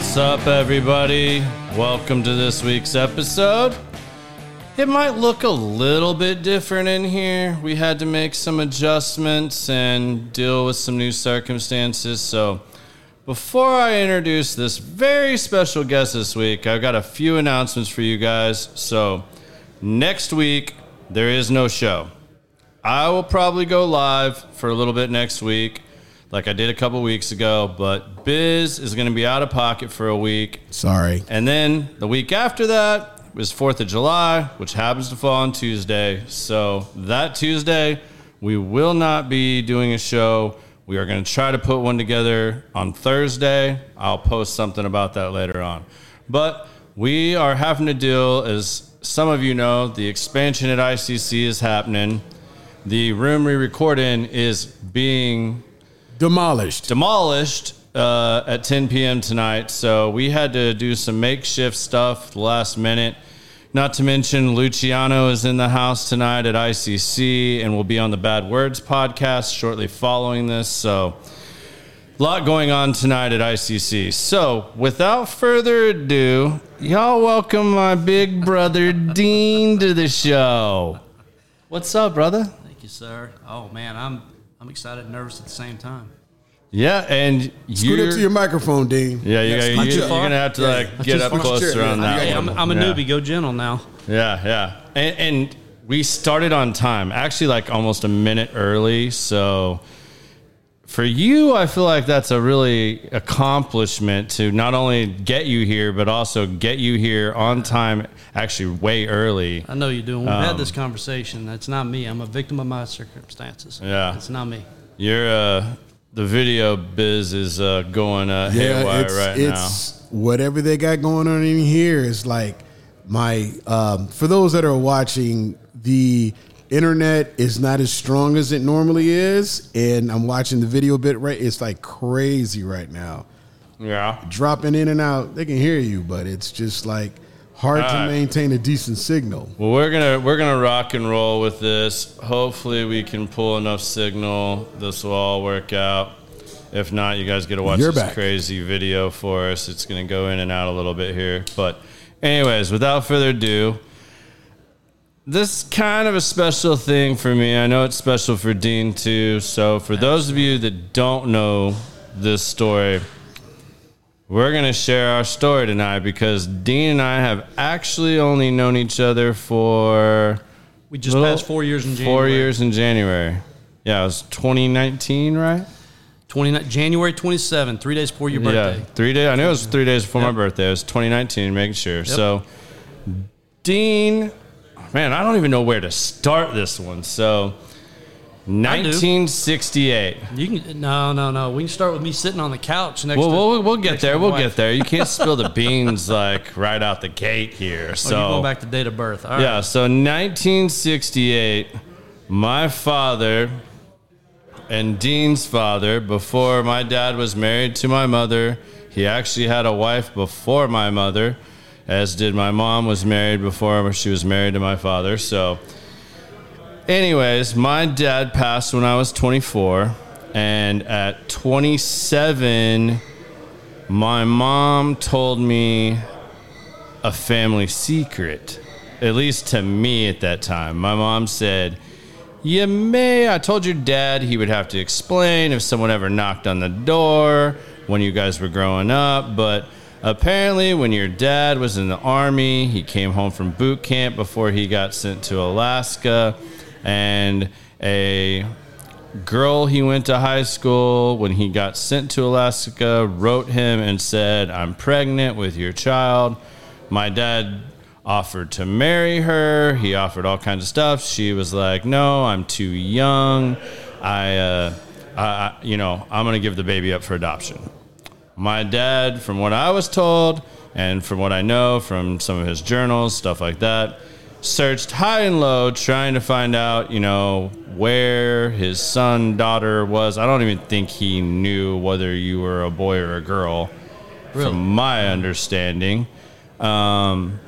What's up, everybody? Welcome to this week's episode. It might look a little bit different in here. We had to make some adjustments and deal with some new circumstances. So, before I introduce this very special guest this week, I've got a few announcements for you guys. So, next week, there is no show. I will probably go live for a little bit next week, like I did a couple weeks ago, but Biz is going to be out of pocket for a week. Sorry. And then the week after that was 4th of July, which happens to fall on Tuesday. So that Tuesday, we will not be doing a show. We are going to try to put one together on Thursday. I'll post something about that later on. But we are having to deal, as some of you know, the expansion at ICC is happening. The room we record in is being Demolished. demolished uh, at 10 p.m. tonight. So we had to do some makeshift stuff last minute. Not to mention, Luciano is in the house tonight at ICC and will be on the Bad Words podcast shortly following this. So, a lot going on tonight at ICC. So, without further ado, y'all welcome my big brother Dean to the show. What's up, brother? Thank you, sir. Oh man, I'm I'm excited and nervous at the same time. Yeah, and Scoot you're up to your microphone, Dean. Yeah, you That's got, my you, chair. you're gonna have to Yeah, like that's get up my closer chair, on man. that Yeah, Hey, one. I'm, I'm a yeah. newbie. Go gentle now. Yeah, yeah, and, and we started on time, actually, like almost a minute early. So for you, I feel like that's a really accomplishment to not only get you here, but also get you here on time, actually way early. I know you're doing. We've Um, had this conversation. That's not me. I'm a victim of my circumstances. Yeah. it's not me. You're uh, the video biz is uh, going uh, Yeah, haywire it's, right now. it's whatever they got going on in here is like my. Um, for those that are watching, the internet is not as strong as it normally is, and I'm watching the video bit right. It's like crazy right now, Yeah. dropping in and out. They can hear you, but it's just like hard to maintain a decent signal. Well, we're gonna we're gonna rock and roll with this. Hopefully, we can pull enough signal. This will all work out. If not, you guys get to watch You're this back. crazy video for us. It's gonna go in and out a little bit here, but anyways, without further ado, this is kind of a special thing for me. I know it's special for Dean too. So, for those of you that don't know this story, we're going to share our story tonight because Dean and I have actually only known each other for We just little- passed four years in January. Four years in January. Yeah, it was 2019, right? 29, January 27, three days before your birthday. Yeah, three days. I knew it was three days before my birthday. It was 2019, making sure. So, Dean, man, I don't even know where to start this one. So, 1968. You can no, no, no. We can start with me sitting on the couch next. Well, to, we'll, we'll get there. We'll wife. get there. You can't spill the beans like right out the gate here. Oh, So you're going back to date of birth. All right. Yeah, so 1968, my father and Dean's father, before my dad was married to my mother, he actually had a wife before my mother, as did my mom was married before she was married to my father. So, anyways, my dad passed when I was 24, and at 27, my mom told me a family secret, at least to me at that time. My mom said, You may, I told your dad he would have to explain if someone ever knocked on the door when you guys were growing up, but apparently, when your dad was in the army, he came home from boot camp before he got sent to Alaska, and a girl he went to high school when he got sent to Alaska wrote him and said, I'm pregnant with your child. My dad offered to marry her. He offered all kinds of stuff. She was like, No, I'm too young. I, uh, I, you know, I'm going to give the baby up for adoption. My dad, from what I was told, and from what I know from some of his journals, stuff like that, searched high and low trying to find out, you know, where his son, daughter was. I don't even think he knew whether you were a boy or a girl, Really? from my understanding. Um,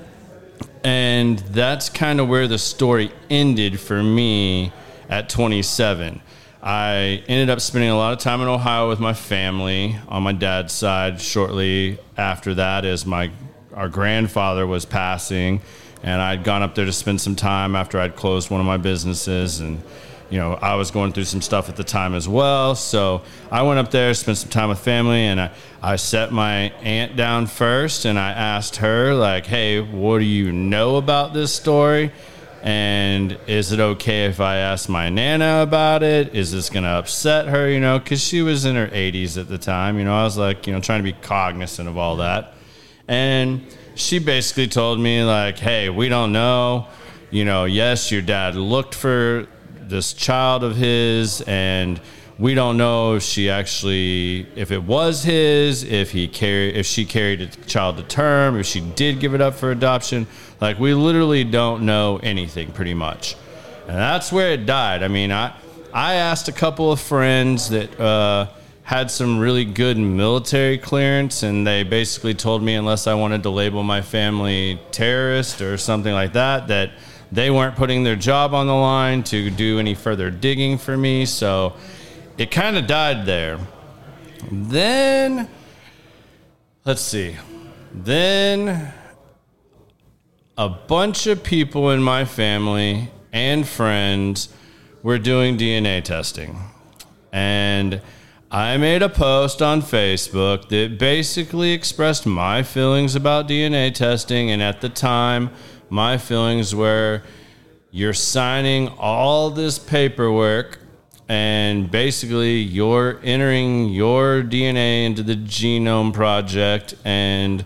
and that's kind of where the story ended for me at 27. I ended up spending a lot of time in Ohio with my family on my dad's side. Shortly after that, as my our grandfather was passing, and I'd gone up there to spend some time after I'd closed one of my businesses, and you know I was going through some stuff at the time as well. So I went up there, spent some time with family, and I, I set my aunt down first, and I asked her like, "Hey, what do you know about this story?" And is it okay if I ask my Nana about it? Is this going to upset her? You know, because she was in her 80s at the time. You know, I was like, you know, trying to be cognizant of all that. And she basically told me, like, hey, we don't know. You know, yes, your dad looked for this child of his, and we don't know if she actually, if it was his, if he carried, if she carried a child to term, if she did give it up for adoption. Like we literally don't know anything, pretty much, and that's where it died. I mean, I I asked a couple of friends that uh, had some really good military clearance, and they basically told me unless I wanted to label my family terrorist or something like that, that they weren't putting their job on the line to do any further digging for me. So it kind of died there. Then, let's see. Then a bunch of people in my family and friends were doing DNA testing. And I made a post on Facebook that basically expressed my feelings about DNA testing. And at the time, my feelings were you're signing all this paperwork and basically you're entering your DNA into the genome project and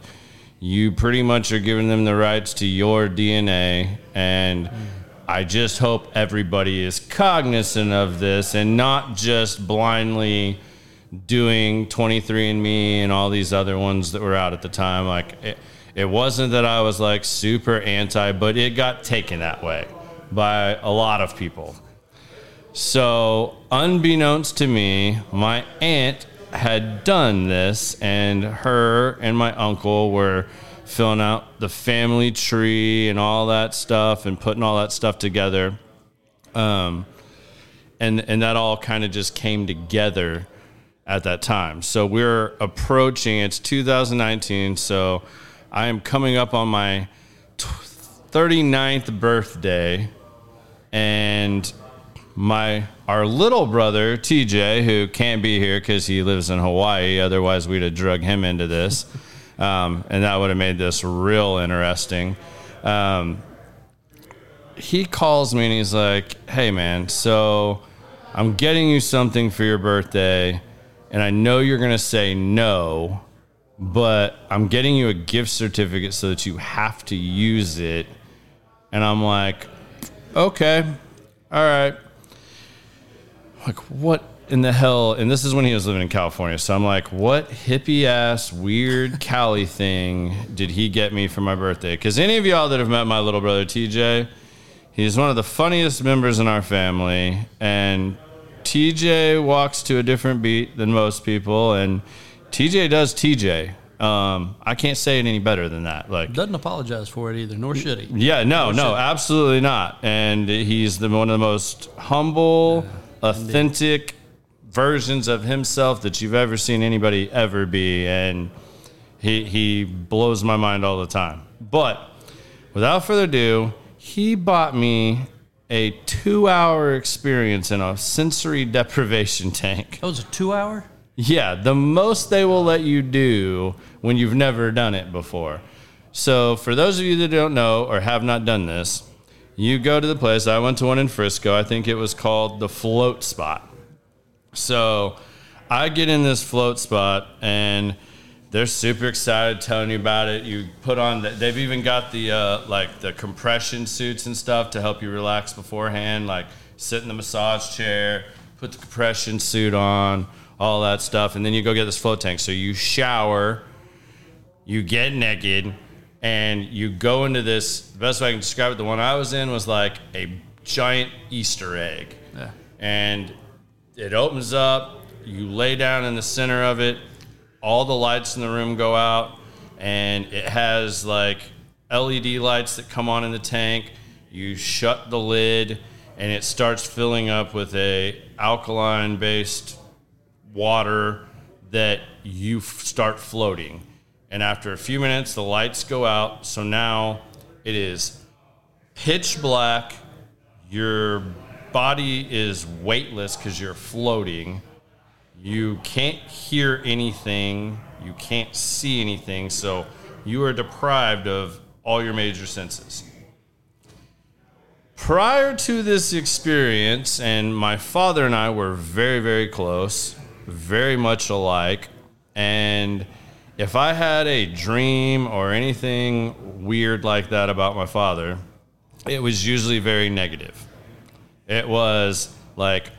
you pretty much are giving them the rights to your DNA. And I just hope everybody is cognizant of this and not just blindly doing 23andMe and all these other ones that were out at the time. Like, it, it wasn't that I was like super anti, but it got taken that way by a lot of people. So, unbeknownst to me, my aunt had done this, and her and my uncle were filling out the family tree and all that stuff and putting all that stuff together. Um, and and that all kind of just came together at that time. So we're approaching. It's 2019, so I am coming up on my 39th birthday, and my our little brother TJ, who can't be here because he lives in Hawaii. Otherwise, we'd have drug him into this, um, and that would have made this real interesting. Um, he calls me and he's like, "Hey, man, so I'm getting you something for your birthday, and I know you're gonna say no." But I'm getting you a gift certificate so that you have to use it. And I'm like, okay, all right like what in the hell? And this is when he was living in california. So i'm like what hippie ass weird cali thing did he get me for my birthday? Because any of y'all that have met my little brother tj he's one of the funniest members in our family. And tj walks to a different beat than most people. And tj does tj um, I can't say it any better than that. Like, Doesn't apologize for it either, nor should he. yeah, no, no, absolutely not. And he's the one of the most humble, authentic versions of himself that you've ever seen anybody ever be, and he he blows my mind all the time. But without further ado, he bought me a two-hour experience in a sensory deprivation tank. That was a two hour? Yeah, the most they will let you do when you've never done it before. So, for those of you that don't know or have not done this, you go to the place. I went to one in Frisco. I think it was called the Float Spot. So, I get in this float spot and they're super excited telling you about it. You put on the, they've even got the uh, like the compression suits and stuff to help you relax beforehand. Like sit in the massage chair, put the compression suit on, all that stuff, and then you go get this float tank. So you shower, you get naked, and you go into this. The best way I can describe it, the one I was in was like a giant Easter egg Yeah. and it opens up. You lay down in the center of it. All the lights in the room go out, and it has like LED lights that come on in the tank. You shut the lid, and it starts filling up with a alkaline based water that you f- start floating. And after a few minutes, the lights go out. So now it is pitch black. Your body is weightless because you're floating. You can't hear anything. You can't see anything. So you are deprived of all your major senses. Prior to this experience, and my father and I were very, very close, very much alike. And if I had a dream or anything weird like that about my father, it was usually very negative. It was like,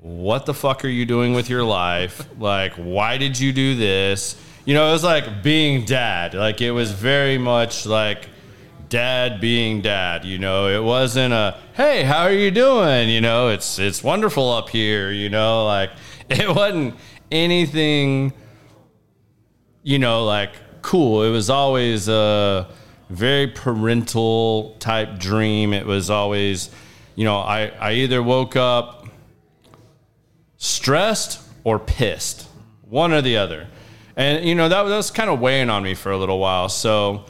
what the fuck are you doing with your life? Like, why did you do this? You know, it was like being dad. Like, it was very much like dad being dad. You know, it wasn't a, hey, how are you doing? You know, it's it's wonderful up here. You know, like it wasn't anything. You know, like cool. It was always a very parental type dream. It was always, you know, I I either woke up stressed or pissed, one or the other. And you know that, that was kind of weighing on me for a little while. So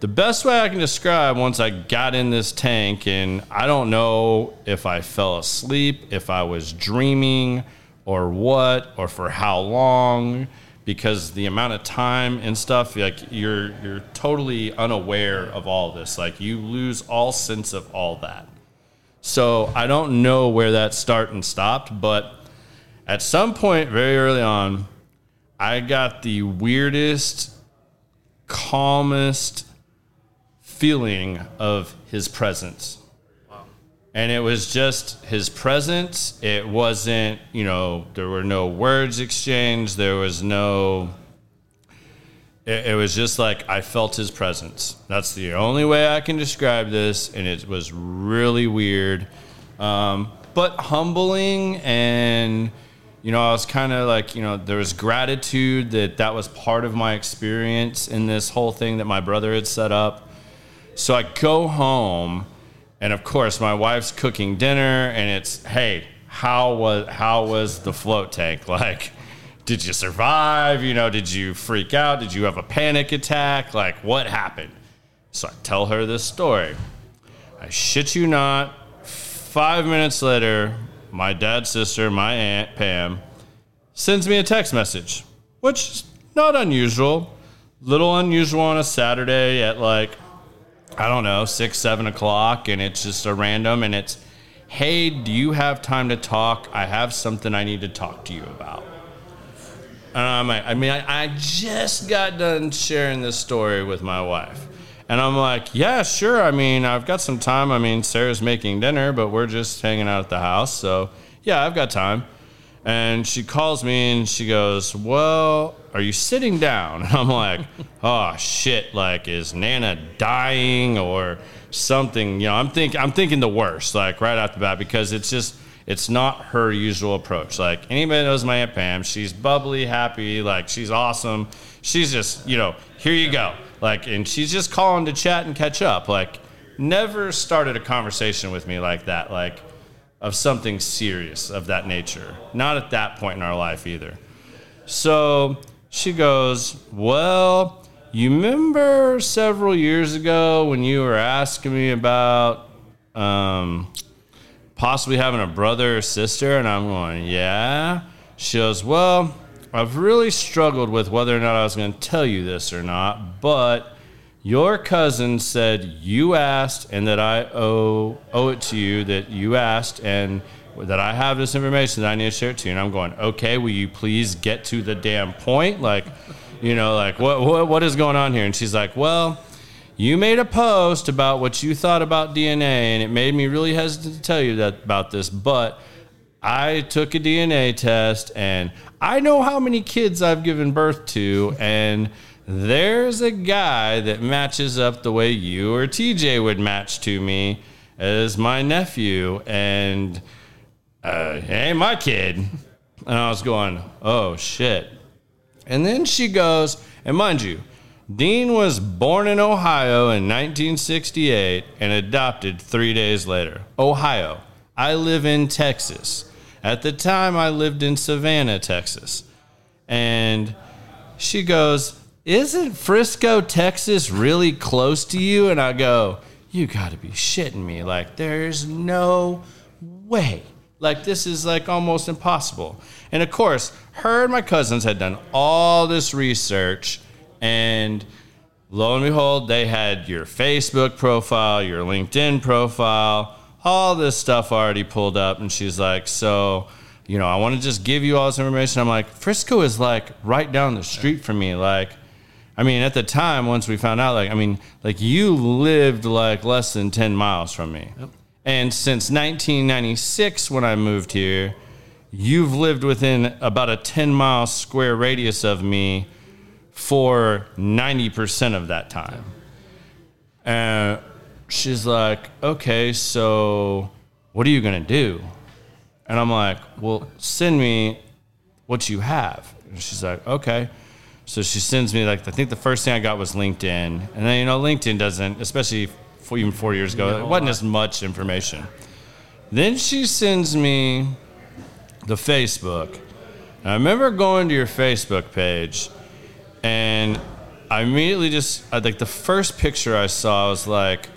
the best way I can describe once I got in this tank, and I don't know if I fell asleep, if I was dreaming, or what, or for how long, because the amount of time and stuff, like you're you're totally unaware of all this. Like you lose all sense of all that. So I don't know where that start and stopped, but at some point very early on, I got the weirdest, calmest feeling of his presence. And it was just his presence. It wasn't, you know, there were no words exchanged. There was no. It, it was just like I felt his presence. That's the only way I can describe this. And it was really weird, um, but humbling. And, you know, I was kind of like, you know, there was gratitude that that was part of my experience in this whole thing that my brother had set up. So I go home, and of course, my wife's cooking dinner, and it's, hey, how was how was the float tank? Like, did you survive? You know, did you freak out? Did you have a panic attack? Like, what happened? So I tell her this story. I shit you not. Five minutes later, my dad's sister, my aunt Pam, sends me a text message, which is not unusual. Little unusual on a Saturday at like I don't know, six, seven o'clock, and it's just a random, and it's, hey, do you have time to talk? I have something I need to talk to you about. And I'm like, I mean, I, I just got done sharing this story with my wife. And I'm like, yeah, sure. I mean, I've got some time. I mean, Sarah's making dinner, but we're just hanging out at the house. So, yeah, I've got time. And she calls me and she goes, Well, are you sitting down? And I'm like, Oh shit, like is Nana dying or something? You know, I'm think I'm thinking the worst, like right off the bat, because it's just it's not her usual approach. Like anybody knows my Aunt Pam, she's bubbly, happy, like she's awesome. She's just, you know, here you go. Like and she's just calling to chat and catch up. Like never started a conversation with me like that. Like of something serious of that nature. Not at that point in our life either. So she goes, Well, you remember several years ago when you were asking me about um, possibly having a brother or sister? And I'm going, Yeah. She goes, Well, I've really struggled with whether or not I was going to tell you this or not, but your cousin said you asked and that I owe owe it to you that you asked and that I have this information that I need to share it to you. And I'm going, okay, will you please get to the damn point? Like, you know, like what what what is going on here? And she's like, well, you made a post about what you thought about DNA, and it made me really hesitant to tell you that about this, but I took a DNA test and I know how many kids I've given birth to and there's a guy that matches up the way you or TJ would match to me as my nephew, and uh, hey, my kid. And I was going, oh shit. And then she goes, and mind you, Dean was born in Ohio in 1968 and adopted three days later. Ohio. I live in Texas. At the time, I lived in Savannah, Texas. And she goes, Isn't Frisco, Texas really close to you? And I go, You got to be shitting me. Like, there's no way. Like, this is like almost impossible. And of course, her and my cousins had done all this research, and lo and behold, they had your Facebook profile, your LinkedIn profile, all this stuff already pulled up. And she's like, So, you know, I want to just give you all this information. I'm like, Frisco is like right down the street from me. Like, I mean, at the time, once we found out, like, I mean, like you lived like less than 10 miles from me. And since 1996, when I moved here, you've lived within about a 10 mile square radius of me for 90% of that time. And she's like, okay, so what are you going to do? And I'm like, well, send me what you have. And she's like, okay. So she sends me like I think the first thing I got was LinkedIn, and then you know LinkedIn doesn't, especially for, even four years ago, Yeah, it wasn't as much information. Then she sends me the Facebook. And I remember going to your Facebook page, and I immediately just like the first picture I saw I was like,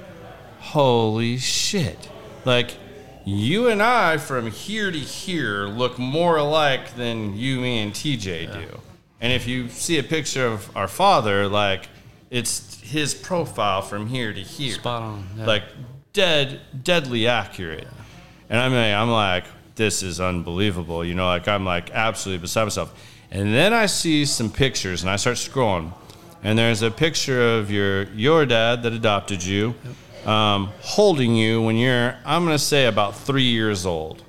holy shit! Like you and I from here to here look more alike than you, me, and TJ do. And if you see a picture of our father, like it's his profile from here to here, Spot on, yeah. like dead, deadly accurate. And I mean, I'm like, this is unbelievable. You know, like I'm like absolutely beside myself. And then I see some pictures, and I start scrolling, and there's a picture of your your dad that adopted you, um, holding you when you're I'm gonna say about three years old.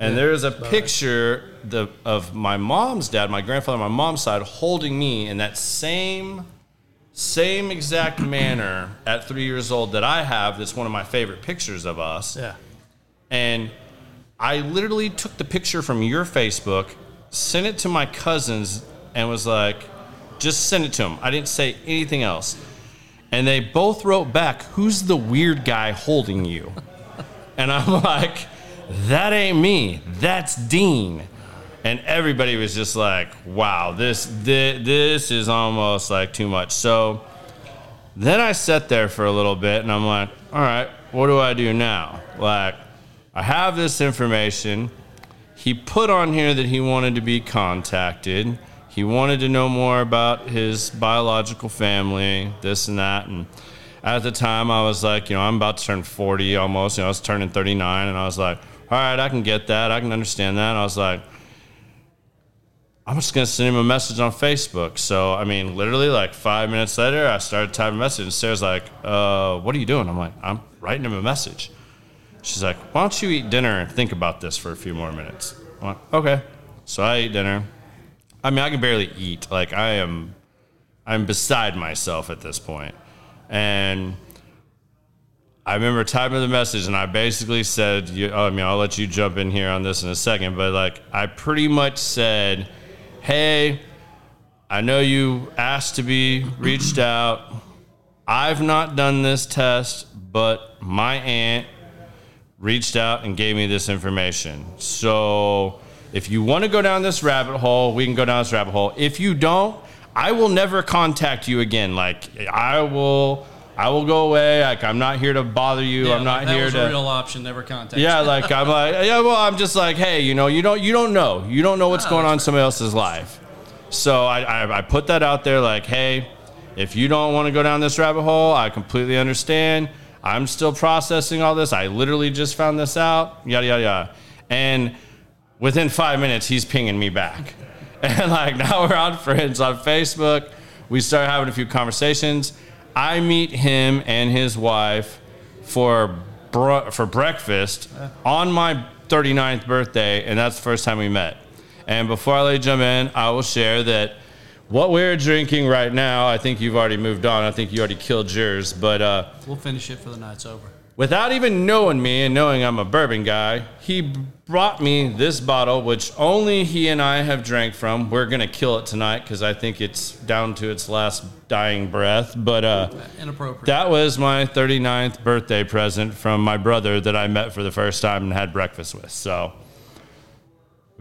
And there's a picture the, of my mom's dad, my grandfather, my mom's side, holding me in that same same exact manner at three years old that I have. That's one of my favorite pictures of us. Yeah. And I literally took the picture from your Facebook, sent it to my cousins, and was like, just send it to them. I didn't say anything else. And they both wrote back, Who's the weird guy holding you? And I'm like, That ain't me. That's Dean. And everybody was just like, Wow, this, this, this is almost like too much. So then I sat there for a little bit and I'm like, all right, what do I do now? Like, I have this information. He put on here that he wanted to be contacted. He wanted to know more about his biological family, this and that. And at the time, I was like, you know, I'm about to turn 40 almost. You know, I was turning 39. And I was like, all right, I can get that. I can understand that. And I was like, I'm just gonna send him a message on Facebook. So I mean, literally like five minutes later, I started typing a message, and Sarah's like, uh, "What are you doing?" I'm like, "I'm writing him a message." She's like, "Why don't you eat dinner and think about this for a few more minutes?" I'm like, "Okay." So I eat dinner. I mean, I can barely eat. Like I am, I'm beside myself at this point, and I remember typing the message, and I basically said, you, oh, "I mean, I'll let you jump in here on this in a second, but like, I pretty much said." hey, I know you asked to be reached out. I've not done this test, but my aunt reached out and gave me this information. So if you want to go down this rabbit hole, we can go down this rabbit hole. If you don't, I will never contact you again. Like I will I will go away. Like I'm not here to bother you. Yeah, I'm not that here was to a real option. Never contact. yeah, like I'm like, yeah, well, I'm just like, hey, you know, you don't, you don't know, you don't know what's going on in somebody else's life. So I, I, I put that out there, like, hey, if you don't want to go down this rabbit hole, I completely understand. I'm still processing all this. I literally just found this out. Yada yada yada, and within five minutes, he's pinging me back, and like now we're on friends on Facebook. We start having a few conversations. I meet him and his wife for br- for breakfast on my 39th birthday, and that's the first time we met. And before I let you jump in, I will share that what we're drinking right now. I think you've already moved on. I think you already killed yours, but uh, We'll finish it for the night's over. Without even knowing me and knowing I'm a bourbon guy, he brought me this bottle, which only he and I have drank from. We're gonna kill it tonight because I think it's down to its last dying breath. But uh, Inappropriate. that was my 39th birthday present from my brother that I met for the first time and had breakfast with. So.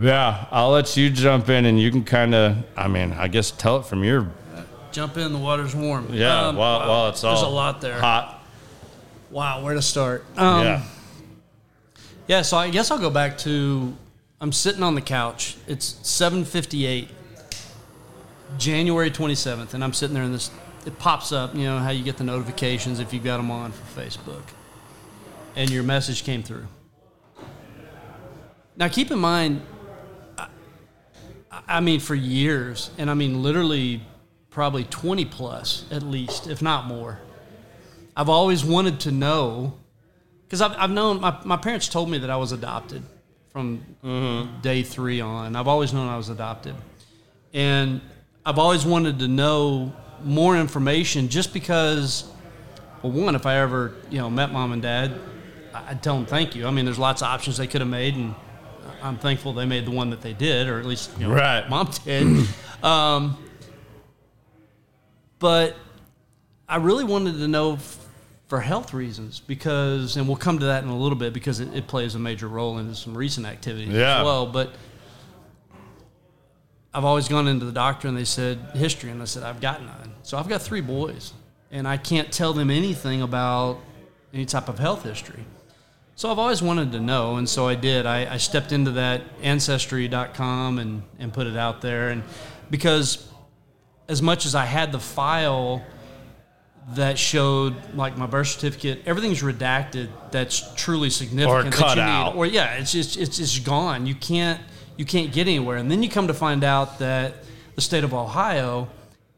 Yeah, I'll let you jump in and you can kind of, I mean, I guess tell it from your, Jump in, the water's warm. yeah, Um, while, while it's all There's a lot there. hot. Wow, where to start? Um, yeah. Yeah, so I guess I'll go back to I'm sitting on the couch. It's 7:58, January 27th, and I'm sitting there and this it pops up. You know how you get the notifications if you've got them on for Facebook, and your message came through. Now keep in mind, I, I mean for years, and I mean literally probably 20 plus at least, if not more. I've always wanted to know because I've, I've known my, my parents told me that I was adopted from day three on. I've always known I was adopted, and I've always wanted to know more information just because. Well, one, if I ever you know met mom and dad, I'd tell them thank you. I mean, there's lots of options they could have made, and I'm thankful they made the one that they did, or at least you know, Right. mom did. um, but I really wanted to know for health reasons because, and we'll come to that in a little bit because it, it plays a major role in some recent activities Yeah. as well. But I've always gone into the doctor and they said history, and I said I've got none. So I've got three boys, and I can't tell them anything about any type of health history. So I've always wanted to know, and so I did. I, I stepped into that ancestry.com and, and put it out there, and because as much as I had the file that showed like my birth certificate, everything's redacted. That's truly significant. that cut you need. out. or yeah, it's just it's it's gone. You can't you can't get anywhere. And then you come to find out that the state of Ohio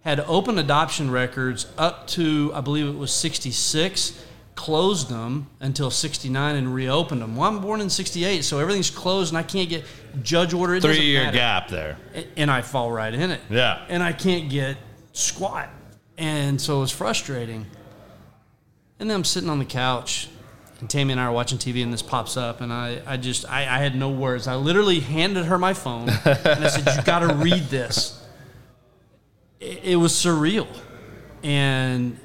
had open adoption records up to I believe it was 66, closed them until 69 and reopened them. Well, I'm born in 68, so everything's closed and I can't get judge order. Three year matter. gap there. and I fall right in it. Yeah. And I can't get squat. And so it was frustrating. And then I'm sitting on the couch, and Tammy and I are watching TV, and this pops up, and I, I just, I, I had no words. I literally handed her my phone, and I said, You got to read this. It, it was surreal. And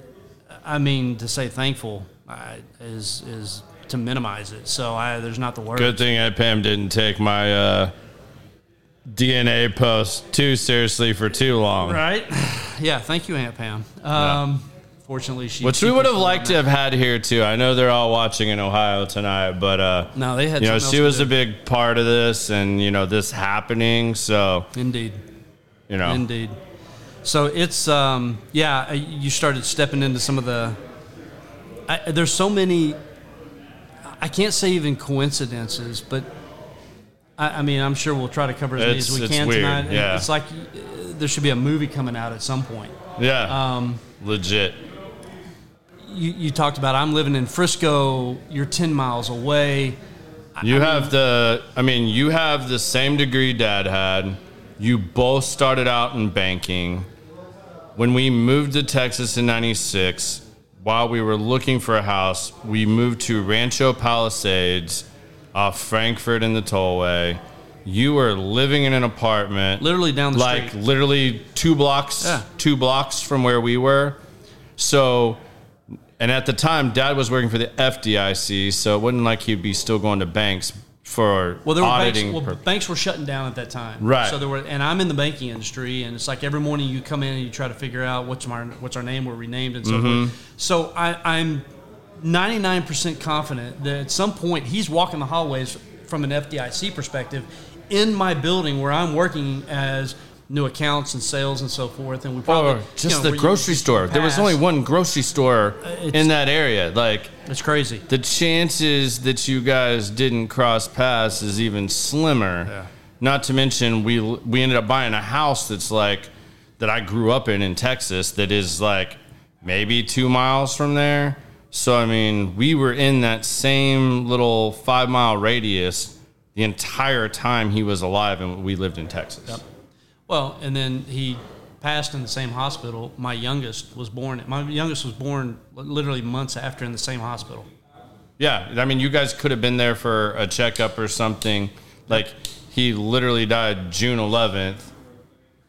I mean, to say thankful I, is, is to minimize it. So I, there's not the word. Good thing Aunt Pam didn't take my uh, DNA post too seriously for too long. Right? Yeah, thank you, Aunt Pam. Um, Fortunately, she. Which she we would have liked to have had here too. I know they're all watching in Ohio tonight, but uh, No, they had. you know she was to a big part of this, and you know this happening. So Indeed. you know, Indeed. So it's um, yeah. You started stepping into some of the. I, there's so many. I can't say even coincidences, but I, I mean, I'm sure we'll try to cover as many It's- as we can weird, tonight. Yeah. It's like there should be a movie coming out at some point. yeah, Um, legit. you, you talked about I'm living in Frisco. You're 10 miles away. You have the, I mean, you have the same degree dad had. You both started out in banking. When we moved to Texas in 96, while we were looking for a house, we moved to Rancho Palisades off Frankford in the tollway. You were living in an apartment Literally down the like street. literally two blocks Yeah. two blocks from where we were so and at the time dad was working for the fdic so it wasn't like he'd be still going to banks for Well, there were banks, auditing well, banks were shutting down at that time. Right. So there were, and I'm in the banking industry, and it's like every morning you come in and you try to figure out what's our what's our name, we're renamed, and so Mm-hmm. forth. So I, I'm 99% confident that at some point he's walking the hallways from an FDIC perspective in my building where I'm working as new accounts and sales and so forth, and we oh, probably or you just know, the grocery just store there was only one grocery store uh, it's- in that area like It's crazy. the chances that you guys didn't cross paths is even slimmer. Yeah. Not to mention we we ended up buying a house that's like that I grew up in in Texas that is like maybe 2 miles from there. So I mean, we were in that same little 5 mile radius the entire time he was alive and we lived in Texas. Well, and then he passed in the same hospital. My youngest was born. My youngest was born literally months after in the same hospital. Yeah, I mean, you guys could have been there for a checkup or something. Like he literally died June 11th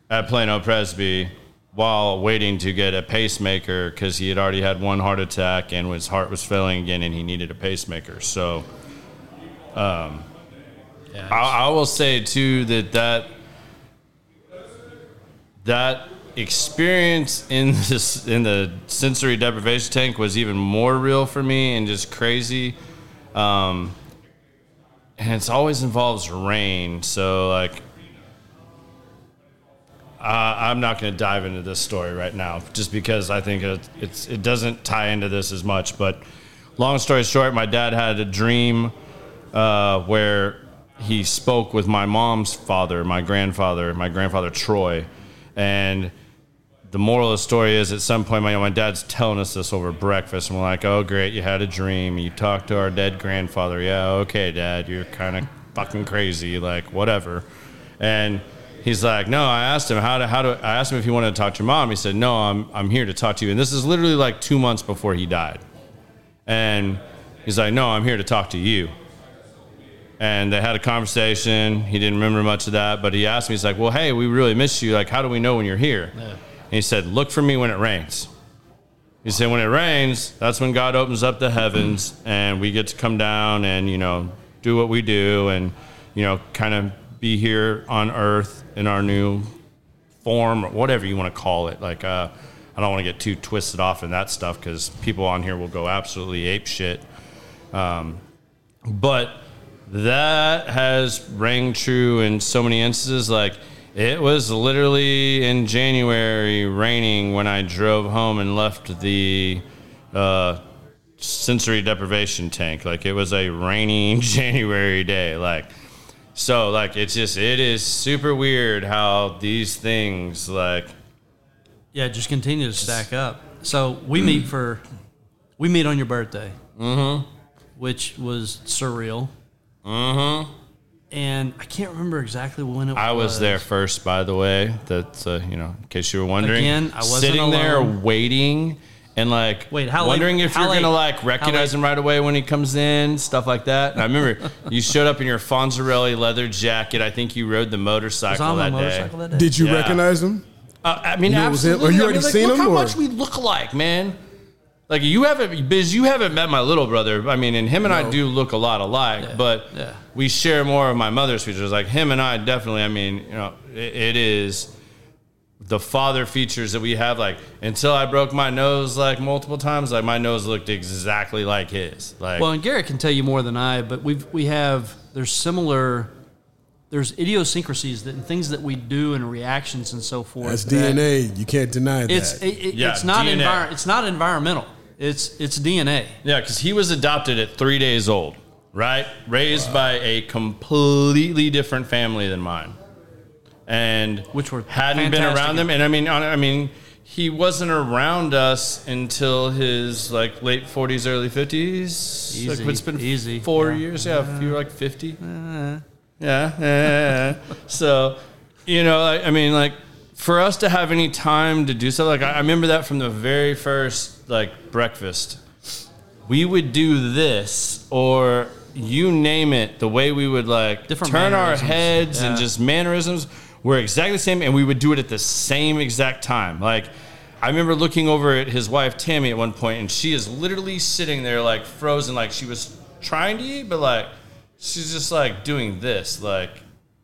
at Plano Presby while waiting to get a pacemaker because he had already had one heart attack and his heart was failing again and he needed a pacemaker. So Yeah. I, I will say too that that that experience in this in the sensory deprivation tank was even more real for me and just crazy. Um, and it's always involves rain, so like. I I'm not going to dive into this story right now, just because I think it, it doesn't tie into this as much. But long story short, my dad had a dream uh, where he spoke with my mom's father, my grandfather, my grandfather Troy, and the moral of the story is at some point my, my dad's telling us this over breakfast and we're like oh great you had a dream you talked to our dead grandfather yeah okay dad you're kind of fucking crazy like whatever and he's like no i asked him how to how to i asked him if he wanted to talk to your mom he said no i'm i'm here to talk to you and this is literally like two months before he died and he's like no i'm here to talk to you and they had a conversation. He didn't remember much of that, but he asked me, he's like, Well, hey, we really miss you. Like, how do we know when you're here? And he said, Look for me when it rains. He said, When it rains, that's when God opens up the heavens and we get to come down and, you know, do what we do and, you know, kind of be here on earth in our new form or whatever you want to call it. Like, uh, I don't want to get too twisted off in that stuff because people on here will go absolutely ape shit. Um, but that has rang true in so many instances. Like it was literally in January raining when I drove home and left the uh, sensory deprivation tank. Like it was a rainy January day. Like so, like it's just it is super weird how these things like Yeah, just continue to stack up. So we meet for, we meet on your birthday, mm-hmm. which was surreal. Mm-hmm. And I can't remember exactly when it I was was. there first, by the way. That's uh, you know, in case you were wondering. Again, I wasn't sitting there alone. waiting and like Wait, how late- wondering if how you're gonna like recognize him right away when he comes in, stuff like that. And I remember you showed up in your Fonzarelli leather jacket. I think you rode the was motorcycle on my that motorcycle day. that day. Did you Yeah. recognize him? Uh, I mean, You knew it was him? absolutely. Or you I already mean, like, seen look him, how or- much we look alike, man. Like you haven't, Biz, you haven't met my little brother. I mean, and him and I do look a lot alike, but yeah. we share more of my mother's features. Like him and I definitely. I mean, you know, it, it is the father features that we have. Like until I broke my nose like multiple times, like my nose looked exactly like his. Like Well, and Garrett can tell you more than I, but we've we have there's similar there's idiosyncrasies that and things that we do and reactions and so forth. That's that DNA. You can't deny that. It's it, it- Yeah, it's not DNA. envir- it's not environmental. It's it's DNA. Yeah, because he was adopted at three days old, right? Raised by a completely different family than mine, and Which were hadn't been around them. And I mean, I mean, he wasn't around us until his like late forties, early fifties. Easy, like, it's been easy. four Yeah. years. Yeah, if you're like fifty. Uh-huh. yeah, yeah, yeah. so you know, I, I mean, like for us to have any time to do so, like I, I remember that from the very first like breakfast we would do this or you name it the way we would like Different turn our heads and just mannerisms were exactly the same and we would do it at the same exact time. Like i remember looking over at his wife tammy at one point and she is literally sitting there like frozen like she was trying to eat but like she's just like doing this. Like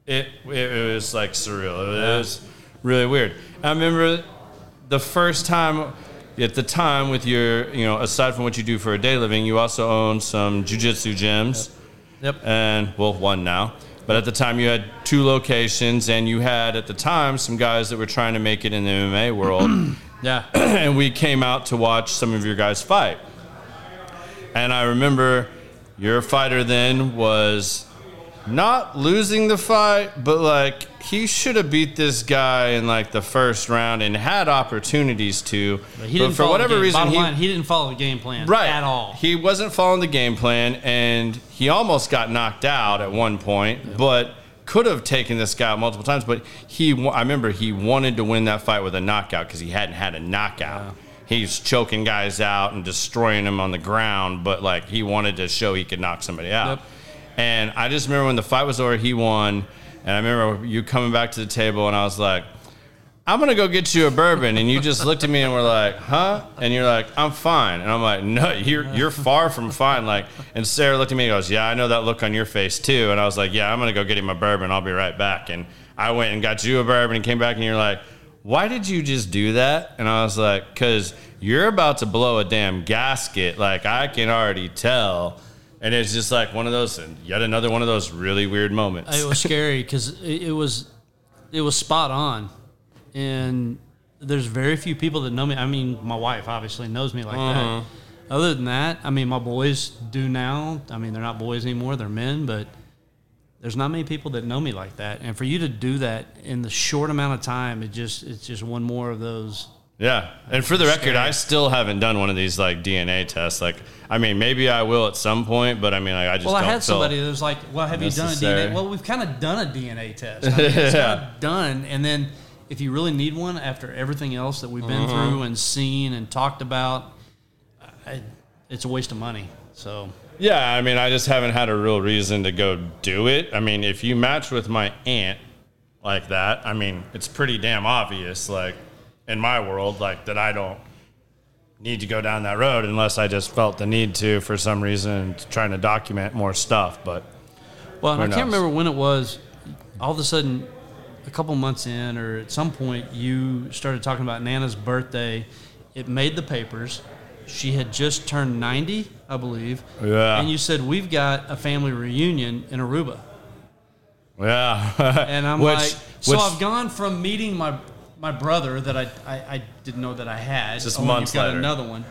it it, it was like surreal. It was really weird. I remember the first time at the time with your you know aside from what you do for a day living you also own some jujitsu gyms. Yep. and well one now but at the time you had two locations and you had at the time some guys that were trying to make it in the mma world Yeah. and we came out to watch some of your guys fight and i remember your fighter then was not losing the fight, but like he should have beat this guy in like the first round and had opportunities to. But he didn't for whatever reason, Bottom he, line, he didn't follow the game plan right at all. He wasn't following the game plan, and he almost got knocked out at one point, but could have taken this guy out multiple times. But he, I remember he wanted to win that fight with a knockout because he hadn't had a knockout. he's choking guys out and destroying them on the ground, but like he wanted to show he could knock somebody out. Yep. And I just remember when the fight was over, he won. And I remember you coming back to the table, and I was like, I'm gonna go get you a bourbon, and you just looked at me and were like, "Huh?" And you're like, "I'm fine," and I'm like, "No, you're you're far from fine." Like, and Sarah looked at me and goes, "Yeah, I know that look on your face too." And I was like, "Yeah, I'm gonna go get him a bourbon. I'll be right back." And I went and got you a bourbon and came back, and you're like, "Why did you just do that?" And I was like, "Cause you're about to blow a damn gasket. Like I can already tell." And it's just like one of those, and yet another one of those really weird moments. It was scary because it, it was it was spot on, and there's very few people that know me. I mean, my wife obviously knows me like that. Uh-huh. Other than that, I mean, my boys do now. I mean, they're not boys anymore; they're men. But there's not many people that know me like that. And for you to do that in the short amount of time, it just it's just one more of those. Yeah, and for the record, I still haven't done one of these like DNA tests. Like, I mean, maybe I will at some point, but I mean, like, I just Well, I had somebody that was like, "Well, have you done a. DNA?" Well, we've kind of done a DNA test. I mean, it's Yeah. kind of done, and then if you really need one after everything else that we've been Uh-huh. through and seen and talked about, I, it's a waste of money. So Yeah, I mean, I just haven't had a real reason to go do it. I mean, if you match with my aunt like that, I mean, it's pretty damn obvious, like, in my world, like, that I don't need to go down that road unless I just felt the need to for some reason, trying to document more stuff. But Well, and I can't remember when it was. All of a sudden, a couple months in, or at some point, you started talking about Nana's birthday. It made the papers. She had just turned 90, I believe. Yeah. And you said, We've got a family reunion in Aruba. yeah. And I'm Which- like, so which- I've gone from meeting my my brother that I, I, I didn't know that I had. Just oh, months got later. another one.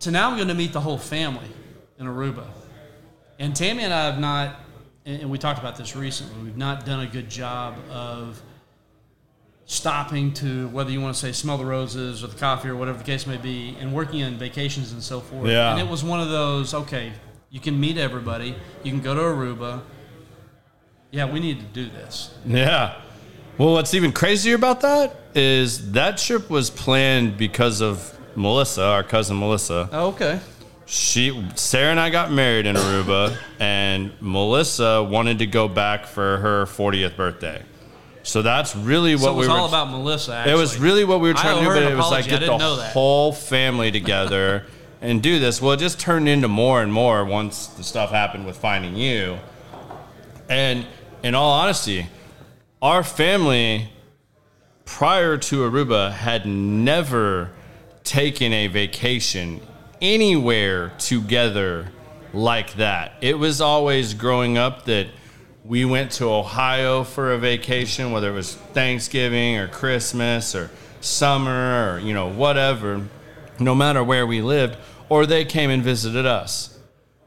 To now I'm going to meet the whole family in Aruba. And Tammy and I have not, and and we talked about this recently, we've not done a good job of stopping to, whether you want to say smell the roses or the coffee or whatever the case may be, and working on vacations and so forth. Yeah. And it was one of those, okay, you can meet everybody, you can go to Aruba. Yeah, we need to do this. Yeah. Well, what's even crazier about that is that trip was planned because of Melissa, our cousin Melissa. Oh, okay. She, Sarah, and I got married in Aruba, and Melissa wanted to go back for her 40th birthday. So that's really what So it was we were. all about Melissa. it was really what we were trying to do, but it was like get the didn't know that. whole family together and do this. Well, it just turned into more and more once the stuff happened with finding you. And in all honesty, our family prior to Aruba had never taken a vacation anywhere together like that. It was always growing up that we went to Ohio for a vacation, whether it was Thanksgiving or Christmas or summer or, you know, whatever, no matter where we lived, or they came and visited us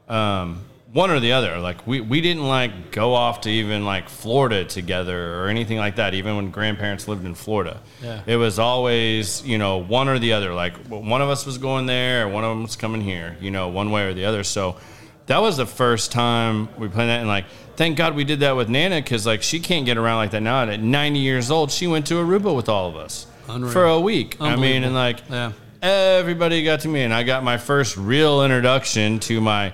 um, one or the other. Like we, we didn't like go off to even like Florida together or anything like that. Even when grandparents lived in Florida, Yeah. it was always you know one or the other. Like one of us was going there, one of them was coming here. You know, one way or the other. So that was the first time we planned that, and like thank God we did that with Nana because like she can't get around like that now. And at 90 years old, she went to Aruba with all of us Unreal. for a week. I mean, and like Yeah. everybody got to me, and I got my first real introduction to my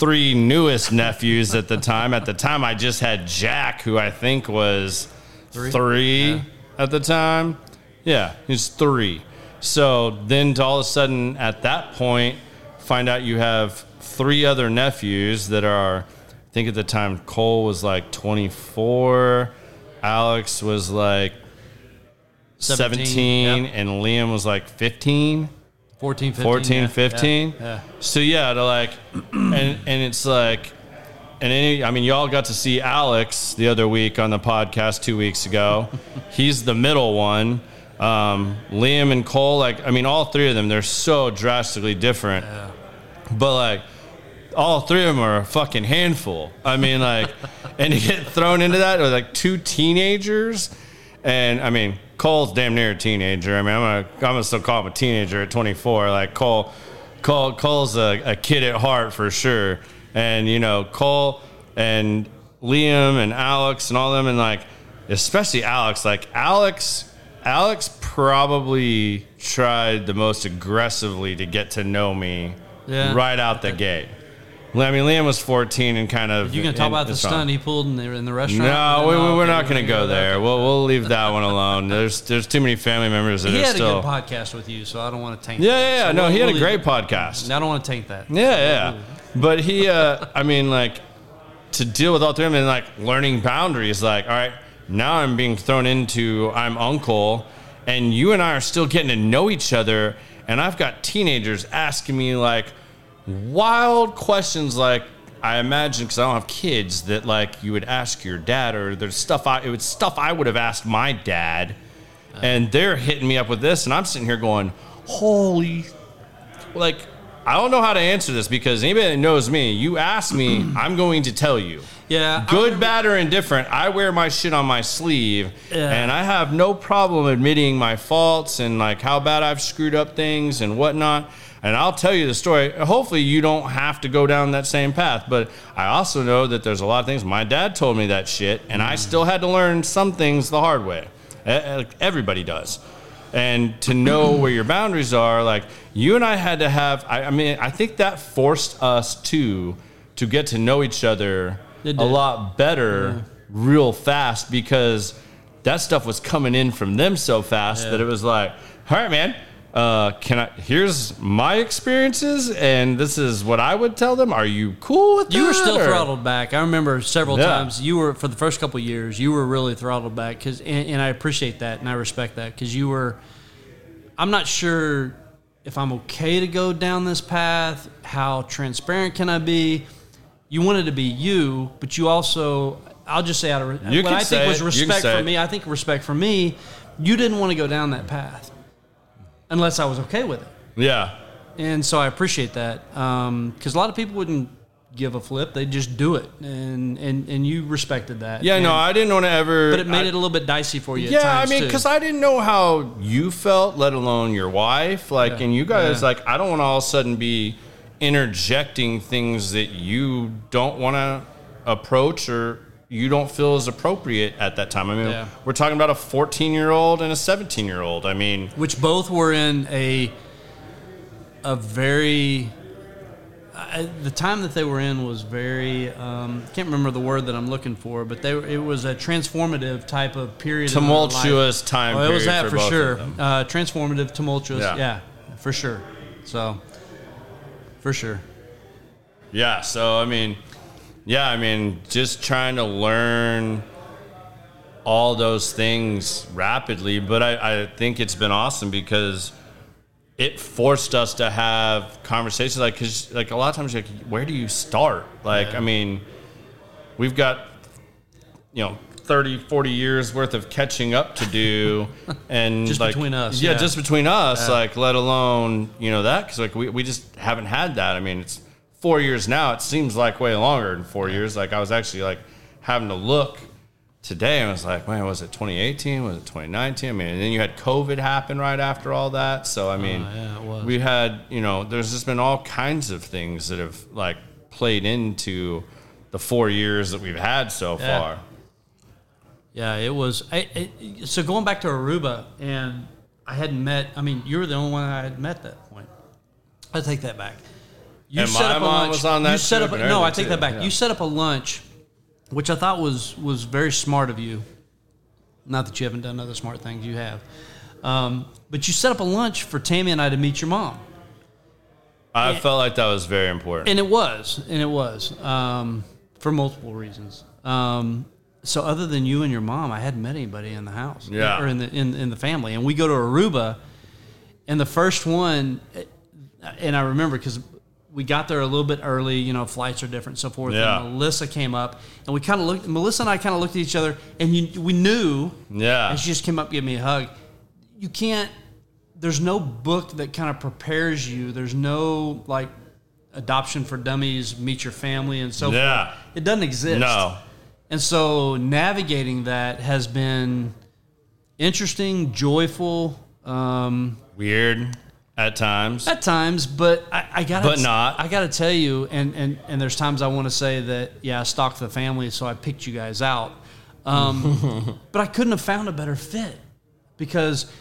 three newest nephews at the time. At the time, I just had Jack, who I think was three, at the time. Yeah, he's three. So then, to all of a sudden, at that point, find out you have three other nephews that are, I think at the time, Cole was like 24, Alex was like 17, 17, yep. and Liam was like 15. 14, 15. 14, yeah, 15. Yeah, yeah. So yeah, to like, and and it's like, and any, I mean, y'all got to see Alex the other week on the podcast two weeks ago. He's the middle one. Um, Liam and Cole, like, I mean, all three of them, they're so drastically different. But like, all three of them are a fucking handful. I mean, like, and to get thrown into that with like two teenagers, and I mean, Cole's damn near a teenager. I mean, I'm gonna, I'm gonna still call him a teenager at 24. Like Cole, Cole, Cole's a, a kid at heart for sure. And you know, Cole and Liam and Alex and all them, and like, especially Alex. Like Alex, Alex probably tried the most aggressively to get to know me Yeah. right out the gate. I mean, Liam was 14 and kind of. You gonna talk and about the stunt he pulled in the in the restaurant? No, we, we, okay, we're not going to go there. We'll we'll leave that one alone. There's there's too many family members that He are had still. a good podcast with you, so I don't want to taint. yeah, that. yeah, yeah. So No, we'll- he had a we'll great leave- podcast. I don't want to taint that. Yeah, yeah. But he, uh, I mean, like, to deal with all three of them and, like, learning boundaries, like, all right, now I'm being thrown into I'm uncle, and you and I are still getting to know each other, and I've got teenagers asking me, like, wild questions, like, I imagine because I don't have kids that like you would ask your dad or there's stuff I it was stuff I would have asked my dad, and they're hitting me up with this, and I'm sitting here going, "Holy like I don't know how to answer this because anybody that knows me, you ask me, I'm going to tell you. Yeah, Good, bad, or indifferent, I wear my shit on my sleeve, Yeah. and I have no problem admitting my faults and like how bad I've screwed up things and whatnot. And I'll tell you the story. Hopefully, you don't have to go down that same path. But I also know that there's a lot of things. My dad told me that shit, and I still had to learn some things the hard way. Everybody does and to know where your boundaries are like you and i had to have i, I mean i think that forced us to to get to know each other a lot better real fast because that stuff was coming in from them so fast Yeah. that it was like all right man uh, can I? Here's my experiences, and this is what I would tell them. Are you cool with that? You were still or- throttled back. I remember several Yeah. times you were for the first couple of years. You were really throttled back because, and, and I appreciate that and I respect that because you were. I'm not sure if I'm okay to go down this path. How transparent can I be? You wanted to be you, but you also. I'll just say out of You what can I say think was it. You can respect say for it. me. I think respect for me. You didn't want to go down that path unless I was okay with it. Yeah, And so I appreciate that um, because a lot of people wouldn't give a flip; they just do it, and and and you respected that. yeah. No, I didn't want to ever. but it made I- it a little bit dicey for you. at Yeah, I mean, because I didn't know how you felt, let alone your wife. Like, Yeah. and you guys, Yeah. like, I don't want to all of a sudden be interjecting things that you don't want to approach or you don't feel is appropriate at that time. I mean, Yeah. we're talking about a 14 year old and a 17 year old. I mean, which both were in a a very. I, the time that they were in was very um, can't remember the word that I'm looking for, but they it was a transformative type of period. Tumultuous time Oh, it was that for for, sure. Uh, transformative, tumultuous. Yeah. Yeah. for sure. So, for sure. Yeah, so I mean, yeah, I mean, just trying to learn all those things rapidly, but I, I think it's been awesome because it forced us to have conversations like because like a lot of times you're like where do you start? Like i mean we've got you know 30 40 years worth of catching up to do and Just like, between us, yeah, yeah. just between us like let alone you know that because like we, we just haven't had that. I mean it's four years now it seems like way longer than four years like i was actually like having to look today and I was like man was it 2018 was it 2019 i mean and then you had covid happen right after all that so i mean Oh, yeah, we had you know there's just been all kinds of things that have like played into the four years that we've had so Yeah. far Yeah, it was. I, it, so going back to Aruba, and I hadn't met. I mean, you were the only one I had met that point. I take that back. You And my mom was on that You set up. A, and no, I everything, take that back. Yeah. You set up a lunch, which I thought was was very smart of you. Not that you haven't done other smart things, you have. Um, but you set up a lunch for Tammy and I to meet your mom. i felt like that was very important And it was, and it was um, for multiple reasons. Um, so other than you and your mom, I hadn't met anybody in the house, Yeah. or in the in, in the family. And we go to Aruba, and the first one, and I remember because we got there a little bit early. You know, flights are different, so forth. Yeah. And Melissa came up, and we kind of looked. Melissa and I kind of looked at each other, and you, we knew. Yeah. And she just came up, gave me a hug. You can't. There's no book that kind of prepares you. There's no like adoption for dummies, meet your family, and so Yeah. forth. It doesn't exist. no And so navigating that has been interesting, joyful um, weird at times at times, but I, I gotta, But not. I gotta tell you, and and and there's times I want to say that yeah, I stalked the family, so I picked you guys out, um, but I couldn't have found a better fit because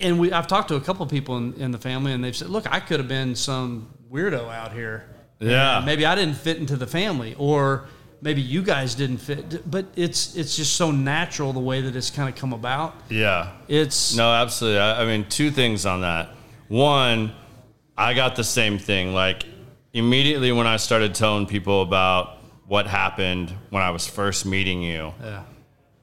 and we I've talked to a couple of people in, in the family, and they've said, "Look, I could have been some weirdo out here. Yeah. Maybe I didn't fit into the family, or maybe you guys didn't fit. But it's it's just so natural the way that it's kind of come about. Yeah. It's No, absolutely. I, I mean, two things on that. One, I got the same thing. Like, immediately when I started telling people about what happened when I was first meeting you, yeah.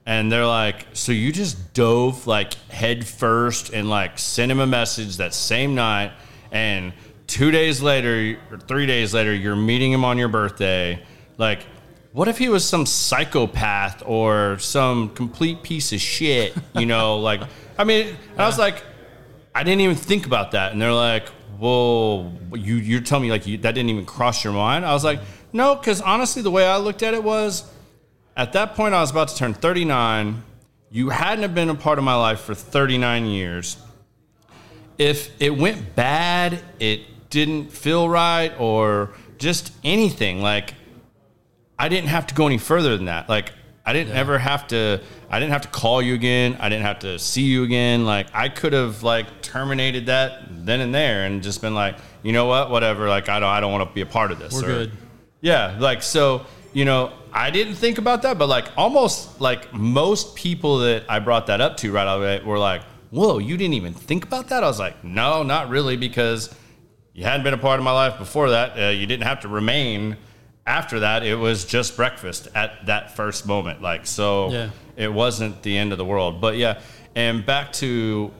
and they're like, "So you just dove like head first and like sent him a message that same night, and two days later or three days later, you're meeting him on your birthday. Like, what if he was some psychopath or some complete piece of shit? You know, like, I mean, and I was like, I didn't even think about that, and they're like, "Whoa, you you're telling me like you, that didn't even cross your mind?" I was like, "No," because honestly, the way I looked at it was at that point I was about to turn 39. You hadn't been a part of my life for 39 years. If it went bad, it didn't feel right, or just anything, like I didn't have to go any further than that. Like I didn't ever have to. I didn't have to call you again. I didn't have to see you again. Like I could have like terminated that then and there, and just been like, you know what, whatever. Like I don't. I don't want to be a part of this. We're or- good. yeah, like so, you know, I didn't think about that, but like almost like most people that I brought that up to right away were like, "Whoa, you didn't even think about that?" I was like, "No, not really, because you hadn't been a part of my life before that. Uh, you didn't have to remain after that. It was just breakfast at that first moment, like so. Yeah. It wasn't the end of the world, but yeah. And back to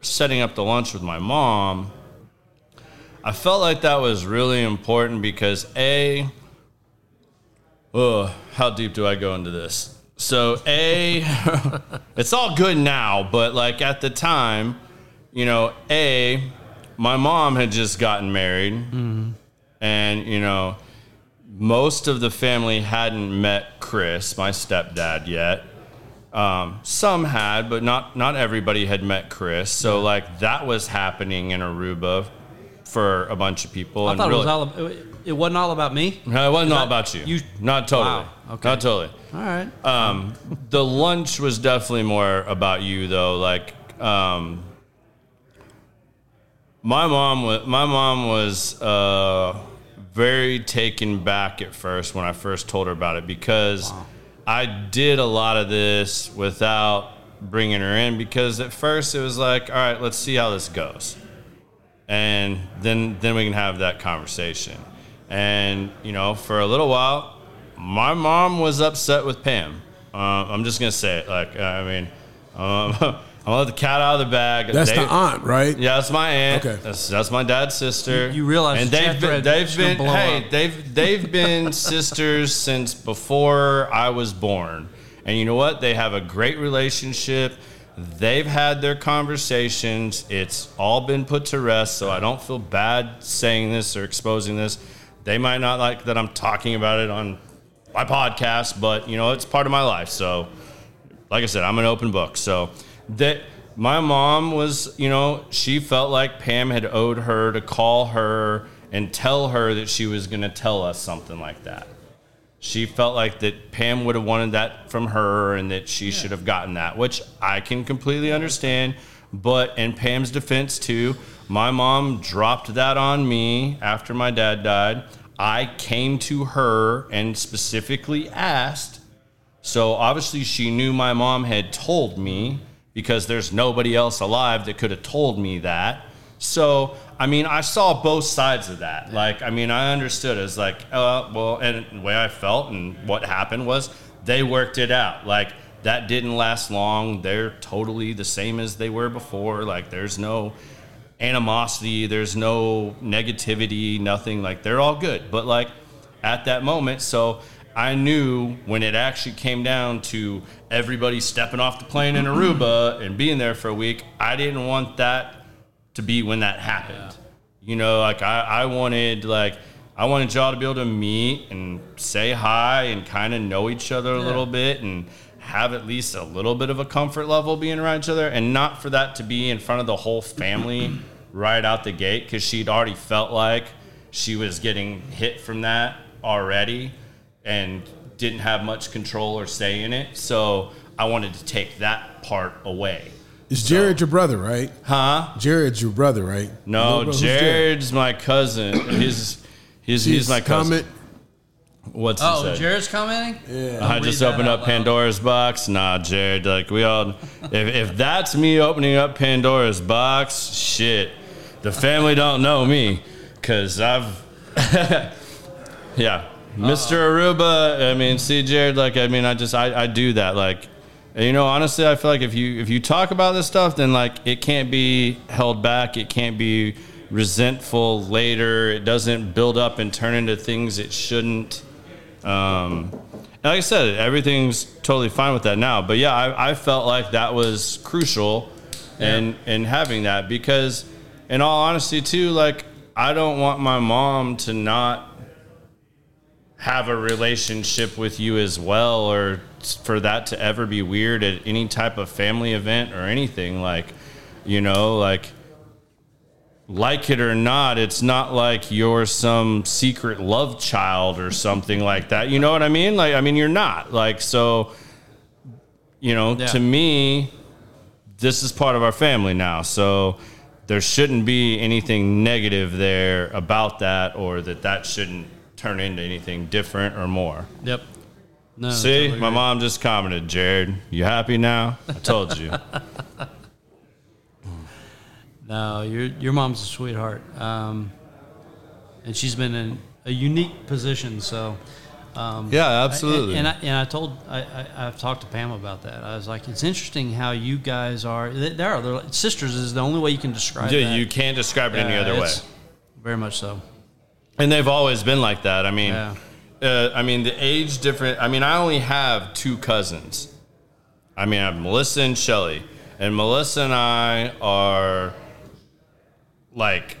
setting up the lunch with my mom. I felt like that was really important because a Oh, how deep do I go into this? So, A, it's all good now, but like at the time, you know, A, my mom had just gotten married, mm-hmm. and, you know, most of the family hadn't met Chris, my stepdad, yet. Um, some had, but not not everybody had met Chris. So like that was happening in Aruba for a bunch of people. I thought really, it was all. ab- It wasn't all about me. no, it wasn't all about you. you- not totally. Wow, okay. Not totally. All right. Um, the lunch was definitely more about you, though. Like, um, my mom was my mom was uh, very taken back at first when I first told her about it because I did a lot of this without bringing her in because at first it was like, all right, let's see how this goes and then then we can have that conversation. And you know, for a little while, my mom was upset with Pam. Uh, I'm just gonna say it. Like, I mean, um, I'll let the cat out of the bag. That's They- the aunt, right? Yeah, that's my aunt. Okay. That's, that's my dad's sister. You- you realize and they've been, they've been hey up. they've they've been sisters since before I was born. And you know what? They have a great relationship. They've had their conversations. It's all been put to rest, so I don't feel bad saying this or exposing this. They might not like that I'm talking about it on my podcast, but you know, it's part of my life. So like I said, I'm an open book. So that my mom was, you know, she felt like Pam had owed her to call her and tell her that she was going to tell us something like that. She felt like that Pam would have wanted that from her and that she should have gotten that, which I can completely understand. But in Pam's defense, too, my mom dropped that on me after my dad died. I came to her and specifically asked so obviously she knew my mom had told me because there's nobody else alive that could have told me that. So I mean, I saw both sides of that. Like, I mean, I understood as like, uh, well, and the way I felt and what happened was they worked it out. Like that didn't last long. They're totally the same as they were before. Like there's no animosity, there's no negativity, nothing. Like they're all good. But like at that moment, so I knew when it actually came down to everybody stepping off the plane in Aruba and being there for a week, I didn't want that to be when that happened. You know, like I, I wanted like I wanted y'all to be able to meet and say hi and kind of know each other a Yeah. little bit and have at least a little bit of a comfort level being around each other and not for that to be in front of the whole family right out the gate because she'd already felt like she was getting hit from that already and didn't have much control or say in it. So I wanted to take that part away. Is Jared your brother, right? Huh? Jared's your brother, right? No, Who's Jared? Jared's my cousin. He's he's he's my cousin. Comment. What's Oh, say? Jared's commenting. Yeah. I just opened up loud. Pandora's box. Nah, Jared. Like we all, if if that's me opening up Pandora's box, shit, the family don't know me, cause I've, yeah, Mr. Aruba. I mean, see, Jared. Like, I mean, I just I, I do that. Like, and, you know, honestly, I feel like if you if you talk about this stuff, then like it can't be held back. It can't be resentful later. It doesn't build up and turn into things it shouldn't. Um, and like I said, everything's totally fine with that now. But yeah, I, I felt like that was crucial in in having that because, in all honesty, too, like I don't want my mom to not have a relationship with you as well, or for that to ever be weird at any type of family event or anything. Like, you know, like like it or not, it's not like you're some secret love child or something like that. You know what I mean? Like, I mean, you're not. Like, so, you know, Yeah. to me, this is part of our family now. So there shouldn't be anything negative there about that or that that shouldn't turn into anything different or more. Yep. No. See, totally my mom just commented, Jared, you happy now? I told you. No, your your mom's a sweetheart, um, and she's been in a unique position. So, um, Yeah, I- and, I, and I told I, I I've talked to Pam about that. I was like, it's interesting how you guys are. There are like- sisters is the only way you can describe. yeah, that. you can't describe it any other way. Very much so. And they've always been like that. I mean, Yeah. uh, I mean the age different. I mean, I only have two cousins. I mean, I have Melissa and Shelly, and Melissa and I are like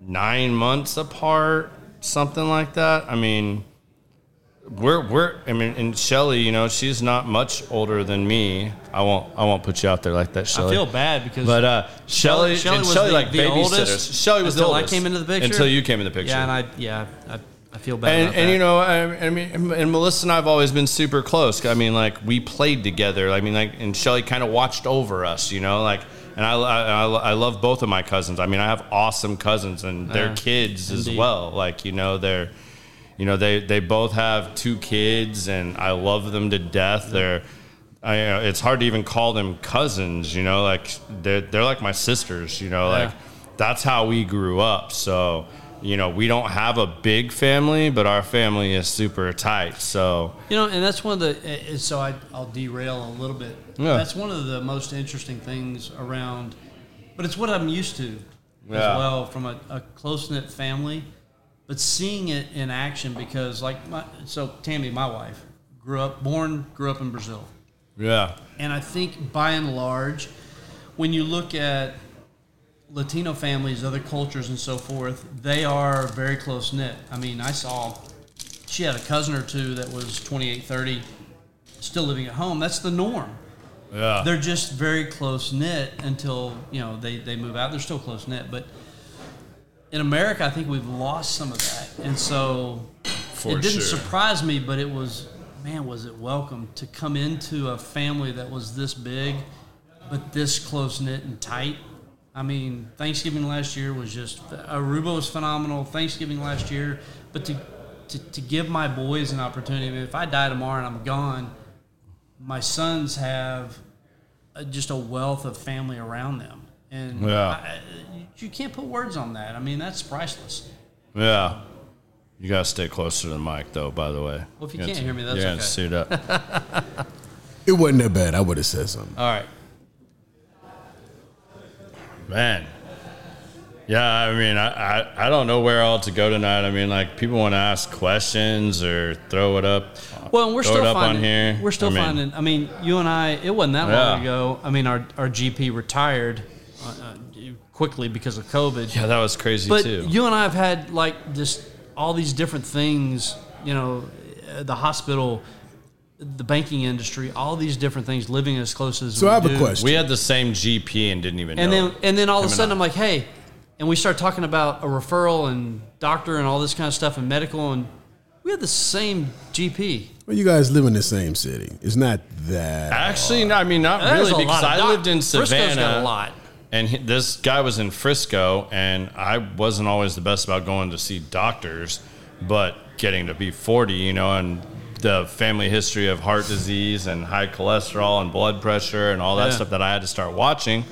nine months apart, something like that. I mean, we're we're. I mean, and Shelly, you know, she's not much older than me. I won't I won't put you out there like that, Shelly. I feel bad because But uh, Shelly, Shelly and was Shelly the- like the oldest Shelly was until the I came into the picture? Until you came in the picture. yeah, and I yeah I, I feel bad. and, and you know, I, I mean, and Melissa and I have always been super close. I mean, like we played together. I mean, like, and Shelly kind of watched over us. You know, like, and I, I, I, love both of my cousins. I mean, I have awesome cousins and their Yeah, kids as well. Like, you know, they're, you know, they they both have two kids, and I love them to death. They're I, uh, it's hard to even call them cousins, you know, like they're, they're like my sisters, you know, Yeah. like that's how we grew up. So, you know, we don't have a big family, but our family is super tight. So, You know, and that's one of the. uh, uh, So I, I'll derail a little bit. Yeah. That's one of the most interesting things around, but it's what I'm used to Yeah. as well from a, a close knit family. But seeing it in action because, like, my, so Tammy, my wife, grew up, born, grew up in Brazil. yeah. And I think by and large, when you look at Latino families, other cultures, and so forth, they are very close knit. I mean, I saw she had a cousin or two that was 28, 30, still living at home. That's the norm. Yeah. They're just very close knit until, you know, they, they move out. They're still close knit. But in America, I think we've lost some of that. And so For it didn't sure. surprise me, but it was, man, was it welcome to come into a family that was this big, but this close knit and tight. I mean, Thanksgiving last year was just Aruba was phenomenal. Thanksgiving last year, but to to, to give my boys an opportunity. I mean, if I die tomorrow and I'm gone, my sons have a, just a wealth of family around them, and Yeah. I, you can't put words on that. I mean, that's priceless. Yeah. You got to stay closer to the mic, though, by the way. Well, if you You're can't gonna- hear me, that's you're gonna okay. suit up. It wasn't that bad. I would have said something. All right. Man. Yeah, I mean, I, I, I don't know where all to go tonight. I mean, like, people want to ask questions or throw it up. Well, and we're throw still it up finding. on here. We're still I mean, finding. I mean, you and I. It wasn't that Yeah. long ago. I mean, our our GP retired uh, uh, quickly because of COVID. Yeah, that was crazy, But too. you and I have had like just all these different things. You know, uh, the hospital, the banking industry, all these different things. Living as close as So we I have a do. question. we had the same GP and didn't even And know. then and then all of a sudden I. I'm like, hey, and we start talking about a referral and doctor and all this kind of stuff and medical and we had the same GP. Well, you guys live in the same city. It's not that. Actually, no, I mean, not There's really, because I doc- lived in Frisco's Savannah. got a lot. And he, this guy was in Frisco, and I wasn't always the best about going to see doctors, but getting to be 40, you know, and the family history of heart disease and high cholesterol and blood pressure and all that Yeah. stuff that I had to start watching.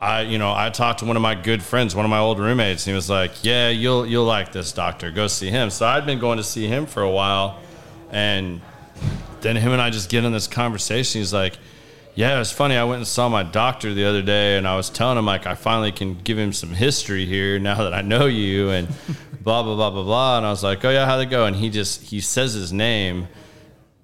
I, you know, I talked to one of my good friends, one of my old roommates, and he was like, "Yeah, you'll you'll like this doctor. Go see him." So I'd been going to see him for a while, and then him and I just get in this conversation. He's like, "Yeah, it's funny. I went and saw my doctor the other day, and I was telling him like I finally can give him some history here now that I know you, and blah blah blah blah blah." And I was like, "Oh yeah, how'd it go?" And he just he says his name,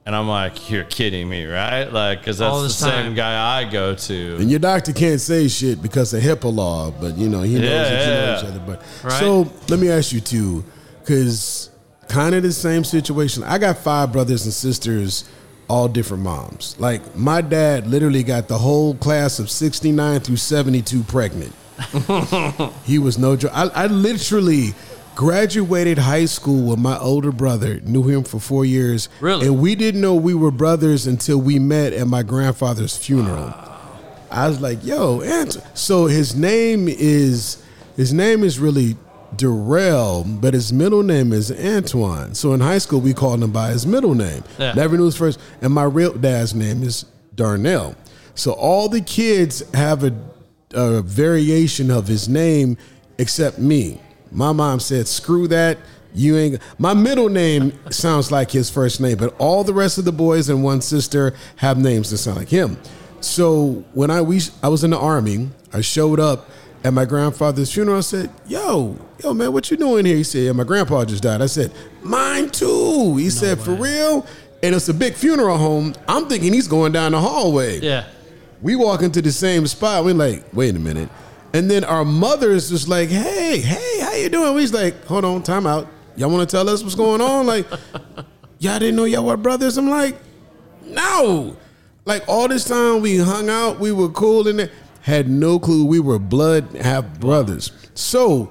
and I'm like, "You're kidding me, right?" Like, because that's the this same guy I go to. And your doctor can't say shit because of HIPAA law, but you know he knows Yeah, that you know yeah. each other. But Right. so let me ask you too, because kind of the same situation. I got five brothers and sisters, all different moms. Like my dad literally got the whole class of sixty nine through seventy two pregnant. he was no joke. I, I literally graduated high school with my older brother. Knew him for four years. Really? and we didn't know we were brothers until we met at my grandfather's funeral. I was like, "Yo, Ant." So his name is his name is really Darrell, but his middle name is Antoine. So in high school, we called him by his middle name. Yeah. Never knew his first. And my real dad's name is Darnell. So all the kids have a, a variation of his name except me. My mom said, "Screw that." You ain't. My middle name sounds like his first name, but all the rest of the boys and one sister have names that sound like him. So when I we I was in the army, I showed up at my grandfather's funeral. I said, "Yo, yo, man, what you doing here?" He said, "Yeah, my grandpa just died." I said, "Mine too." He said, "For real?" And it's a big funeral home. I'm thinking he's going down the hallway. Yeah. We walk into the same spot. We're like, wait a minute. And then our mother's just like, hey, hey, how you doing? We's like, hold on, time out. Y'all want to tell us what's going on? Like, y'all didn't know y'all were brothers? I'm like, no. Like all this time we hung out, we were cool and had no clue we were blood half brothers. So,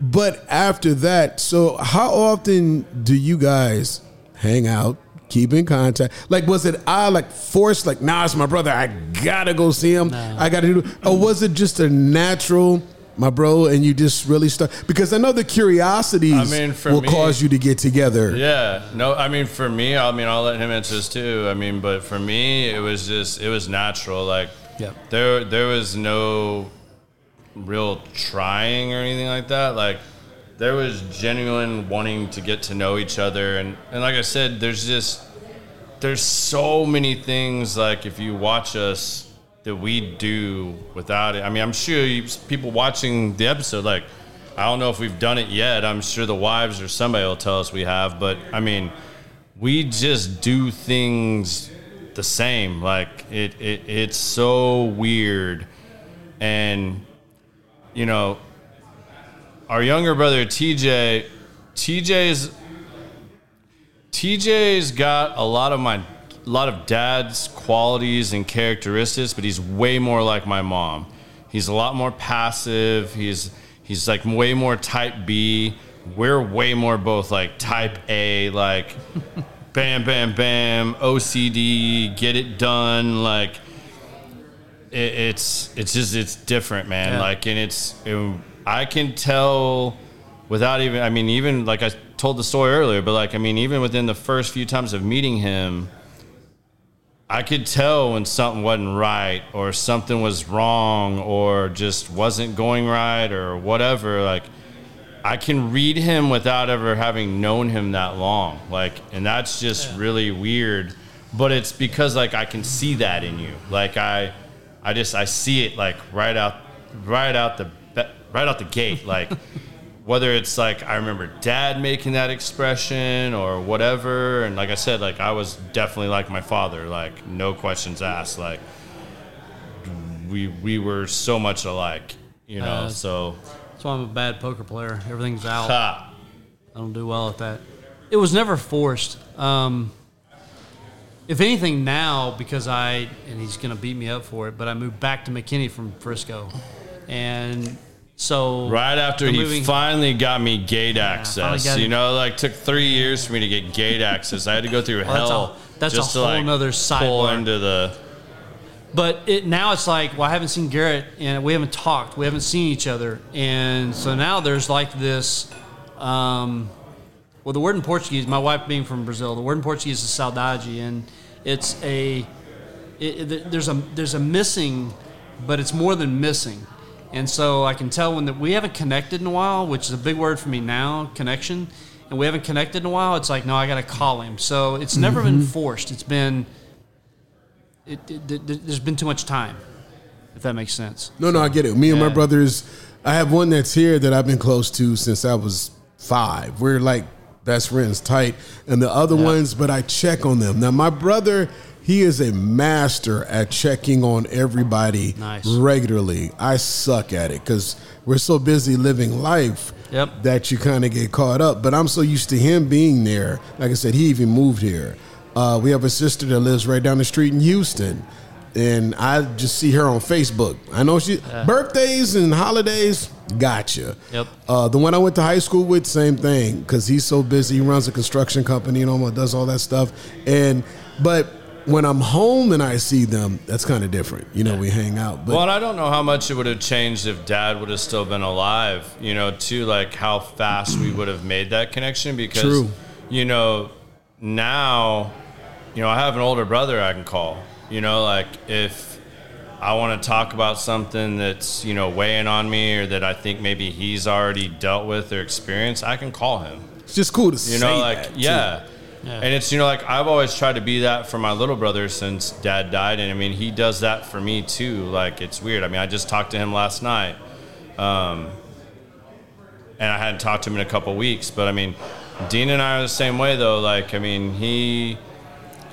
but after that, so how often do you guys hang out, keep in contact? Like, was it I like forced? Like, nah, it's my brother. I gotta go see him. I gotta do. Or was it just a natural? My bro, and you just really start because I know the curiosities I mean, for will me- cause you to get together. Yeah, no, I mean for me, I mean I'll let him answer this too. I mean, but for me, it was just it was natural. Like, Yep. there there was no real trying or anything like that. Like, there was genuine wanting to get to know each other, and and like I said, there's just there's so many things like if you watch us that we do without it. I mean, I'm sure you, people watching the episode, like, I don't know if we've done it yet. I'm sure the wives or somebody will tell us we have, but I mean, we just do things the same. Like it, it it's so weird, and you know, our younger brother TJ, TJ's TJ's got a lot of my a lot of dad's qualities and characteristics, but he's way more like my mom. He's a lot more passive. He's he's like way more type B. We're way more both like type A, like bam, bam, bam, OCD, get it done. Like it, it's it's just it's different, man. Yeah. Like and it's it, I can tell without even I mean even like I told the story earlier, but like I mean even within the first few times of meeting him, I could tell when something wasn't right or something was wrong or just wasn't going right or whatever. Like I can read him without ever having known him that long. Like and that's just really weird. But it's because like I can see that in you. Like I I just I see it like right out right out the right out the gate like whether it's like I remember dad making that expression or whatever and like I said like I was definitely like my father like no questions asked like we we were so much alike you know Uh, so That's why I'm a bad poker player. Everything's out. ha, I don't do well at that. It was never forced. Um, if anything, now because I and he's going to beat me up for it, but I moved back to McKinney from Frisco, and So Right after he movie- finally got me gate finally access, you it. know, like took three years for me to get gate access. I had to go through Well, that's hell. a- that's a just to, whole like, nother pull into the. But it now it's like, well, I haven't seen Garrett and we haven't talked, we haven't seen each other, and so now there's like this. Um, well, the word in Portuguese, my wife being from Brazil, the word in Portuguese is saudade, and it's a it, it, there's a there's a missing, but it's more than missing, and so I can tell when that we haven't connected in a while, which is a big word for me now, connection, and we haven't connected in a while. It's like no, I got to call him. So it's never been forced. It's been it, it, it- there's been too much time, if that makes sense. No, no, I get it. Me and my brothers, I have one that's here that I've been close to since I was five. We're like best friends, tight, and the other ones, but I check on them. Now, my brother, he is a master at checking on everybody Nice. regularly. I suck at it because we're so busy living life Yep. that you kind of get caught up. But I'm so used to him being there. Like I said, he even moved here. Uh, we have a sister that lives right down the street in Houston, and I just see her on Facebook. I know she birthdays and holidays. Gotcha. Yep. Uh, the one I went to high school with, same thing, because he's so busy. He runs a construction company and all does all that stuff. And but when I'm home and I see them, that's kind of different. You know, we hang out. But Well, and I don't know how much it would have changed if Dad would have still been alive. You know, too, like how fast we would have made that connection because, True. you know, now, you know, I have an older brother I can call. You know, like if I want to talk about something that's you know weighing on me or that I think maybe he's already dealt with or experienced, I can call him. it's just cool to You say know, like yeah. Yeah. And it's you know like I've always tried to be that for my little brother since dad died and I mean he does that for me too. Like it's weird. I mean I just talked to him last night. Um and I hadn't talked to him in a couple weeks, but I mean Dean and I are the same way though. Like I mean he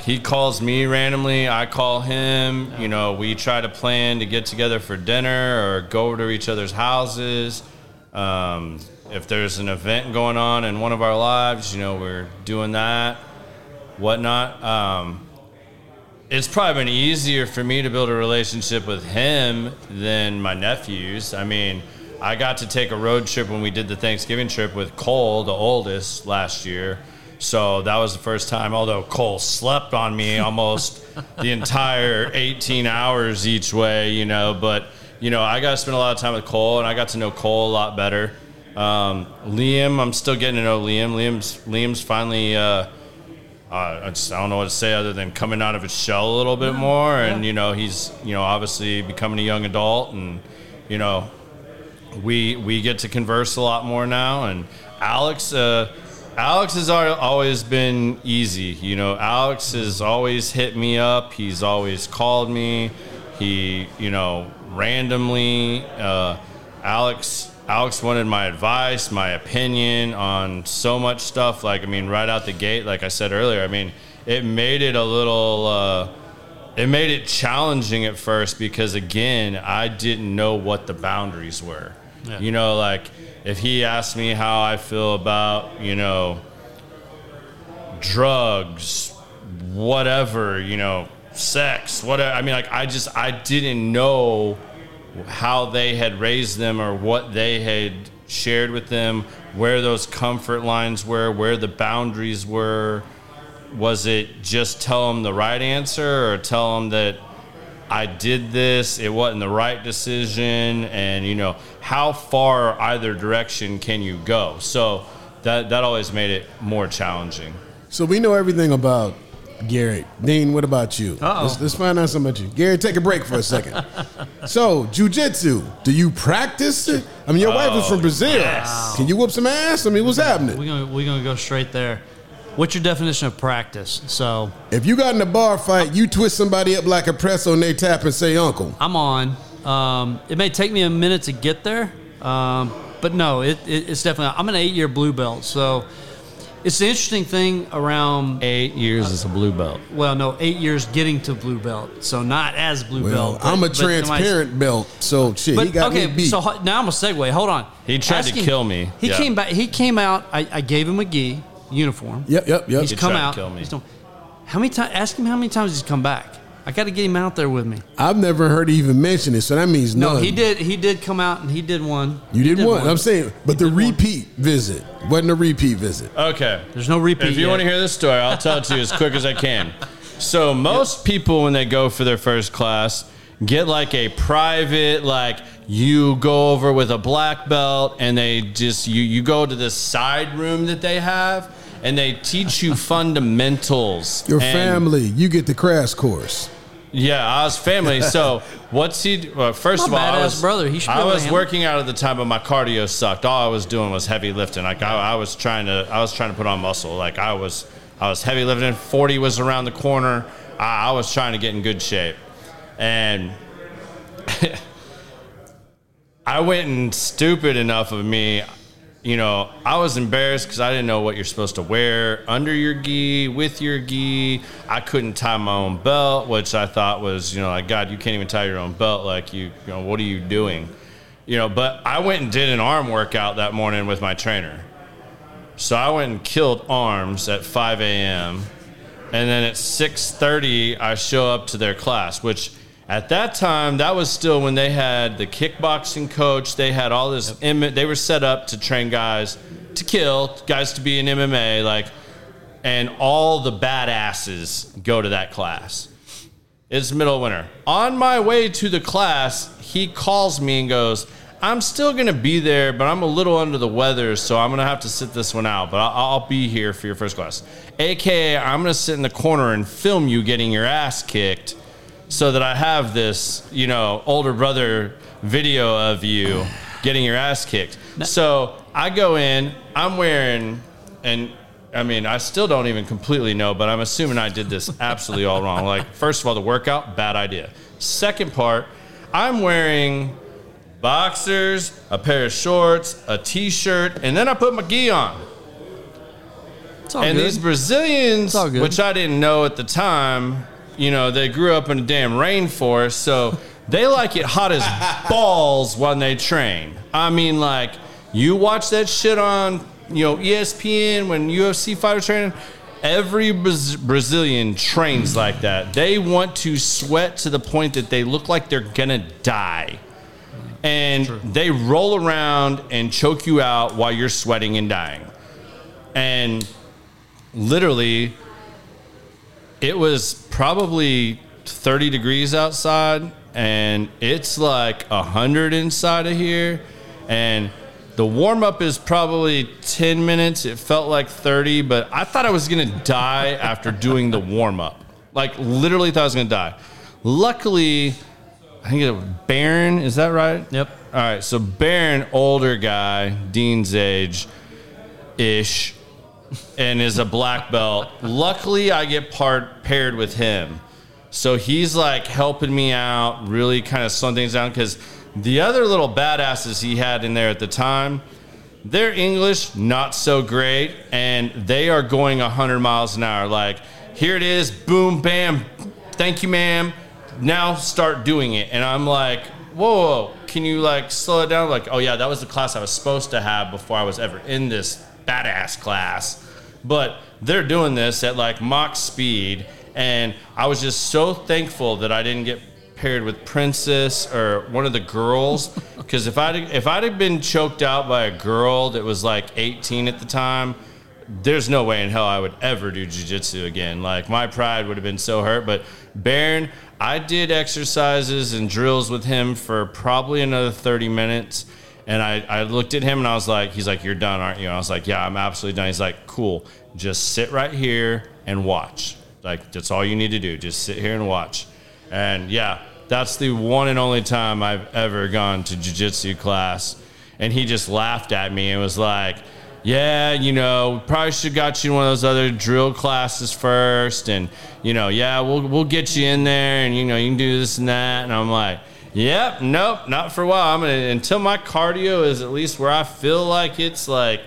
he calls me randomly, I call him, you know, we try to plan to get together for dinner or go to each other's houses. Um, if there's an event going on in one of our lives, you know, we're doing that, whatnot. Um, it's probably been easier for me to build a relationship with him than my nephews. I mean, I got to take a road trip when we did the Thanksgiving trip with Cole, the oldest, last year. So that was the first time, although Cole slept on me almost the entire 18 hours each way, you know. But, you know, I got to spend a lot of time with Cole, and I got to know Cole a lot better. Um, Liam, I'm still getting to know Liam. Liam's Liam's finally, uh, uh, I just I don't know what to say other than coming out of his shell a little bit more, and you know he's you know obviously becoming a young adult, and you know we we get to converse a lot more now. And Alex, uh, Alex has always been easy. You know, Alex has always hit me up. He's always called me. He, you know, randomly. Uh, Alex, Alex wanted my advice, my opinion on so much stuff. Like, I mean, right out the gate, like I said earlier. I mean, it made it a little. Uh, it made it challenging at first because again i didn't know what the boundaries were Yeah. you know like if he asked me how i feel about you know drugs whatever you know sex whatever i mean like i just i didn't know how they had raised them or what they had shared with them where those comfort lines were where the boundaries were was it just tell them the right answer or tell them that I did this, it wasn't the right decision, and you know how far either direction can you go? So that that always made it more challenging. So we know everything about Garrett. Dean, what about you? Uh-oh. Let's, let's find out something about you. Garrett, take a break for a second. so, jujitsu, do you practice it? I mean, your wife is from oh, Brazil. yes. Can you whoop some ass? I mean, what's happening? We're gonna we're gonna go straight there. What's your definition of practice? So If you got in a bar fight, you twist somebody up like a press and they tap and say, Uncle. I'm on. Um, it may take me a minute to get there, um, but no, it, it, it's definitely. I'm an eight year blue belt, so it's the interesting thing around. Eight years as a blue belt. Well, no, eight years getting to blue belt, so not as blue Well, belt. I'm a but- but transparent belt, so shit, But he got okay, me beat. so now I'm gonna segue. Hold on. He tried to kill me. He Yeah. came back. He came out. I, I gave him a gi uniform. yep, yep, yep. He's He come out. kill me. He's done- how many times? Ask him how many times he's come back. I got to get him out there with me. I've never heard he even mention it, so that means No, none. he did. He did come out and he did one. You He did, one. I'm saying, but the did one. repeat visit wasn't a repeat visit. Okay. There's no repeat. If you yet. want to hear this story, I'll tell it to you as quick as I can. So most people when they go for their first class get like a private like you go over with a black belt and they just you you go to this side room that they have and they teach you fundamentals. Your And- family, you get the crash course. Yeah, I was family. So what's he? Well, first My of all, I was brother. He should I was working out at the time, but my cardio sucked. All I was doing was heavy lifting. Like I, I was trying to, I was trying to put on muscle. Like I was, I was heavy lifting. Forty was around the corner. I, I was trying to get in good shape, and I went and stupid enough of me. You know, I was embarrassed because I didn't know what you're supposed to wear under your gi, with your gi. I couldn't tie my own belt, which I thought was, you know, like God, you can't even tie your own belt. Like you, you know, what are you doing? You know, but I went and did an arm workout that morning with my trainer. So I went and killed arms at 5 a.m. And then at 6:30, I show up to their class, which at that time that was still when they had the kickboxing coach. They had all this. M- they were set up to train guys to kill, guys to be in MMA, like, and all the badasses go to that class. It's middle of winter. On my way to the class, he calls me and goes, I'm still going to be there, but I'm a little under the weather, so I'm going to have to sit this one out. But I'll, I'll be here for your first class. AKA, I'm going to sit in the corner and film you getting your ass kicked so that I have this, you know, older brother video of you getting your ass kicked. So I go in, I'm wearing, and I mean, I still don't even completely know, but I'm assuming I did this absolutely all wrong. Like, first of all, the workout, bad idea. Second part, I'm wearing boxers, a pair of shorts, a t shirt, and then I put my gi on. And good. these Brazilians, which I didn't know at the time, you know, they grew up in a damn rainforest, so they like it hot as balls when they train. I mean, like, you watch that shit on, you know, ESPN when UFC fighters training. Every Brazilian trains like that. They want to sweat to the point that they look like they're gonna die. And they roll around and choke you out while you're sweating and dying. And literally it was probably 30 degrees outside and it's like 100 inside of here and the warm up is probably 10 minutes. It felt like 30 but i thought i was going to die after doing the warm up like literally thought i was going to die. Luckily i think it was baron is that right? Yep. all right so baron older guy dean's age ish and is a black belt. Luckily, I get part paired with him. So he's like helping me out, really kind of slowing things down because the other little badasses he had in there at the time, their English not so great, and they are going 100 miles an hour. Like, here it is, boom, bam, thank you, ma'am. Now start doing it. And I'm like, whoa, whoa, can you like slow it down? Like, oh yeah, that was the class I was supposed to have before I was ever in this badass class. But they're doing this at like mock speed. And I was just so thankful that I didn't get paired with Princess or one of the girls. Because if I'd, if I'd have been choked out by a girl that was like 18 at the time, there's no way in hell I would ever do jujitsu again. Like my pride would have been so hurt. But Baron, I did exercises and drills with him for probably another 30 minutes. And I, I looked at him and I was like, he's like, you're done, aren't you? And I was like, yeah, I'm absolutely done. He's like, cool. Just sit right here and watch. Like, that's all you need to do. Just sit here and watch. And yeah, that's the one and only time I've ever gone to jujitsu class. And he just laughed at me and was like, yeah, you know, probably should have got you in one of those other drill classes first. And, you know, yeah, we'll, we'll get you in there and, you know, you can do this and that. And I'm like, yep, nope, not for a while. I'm to, until my cardio is at least where I feel like it's like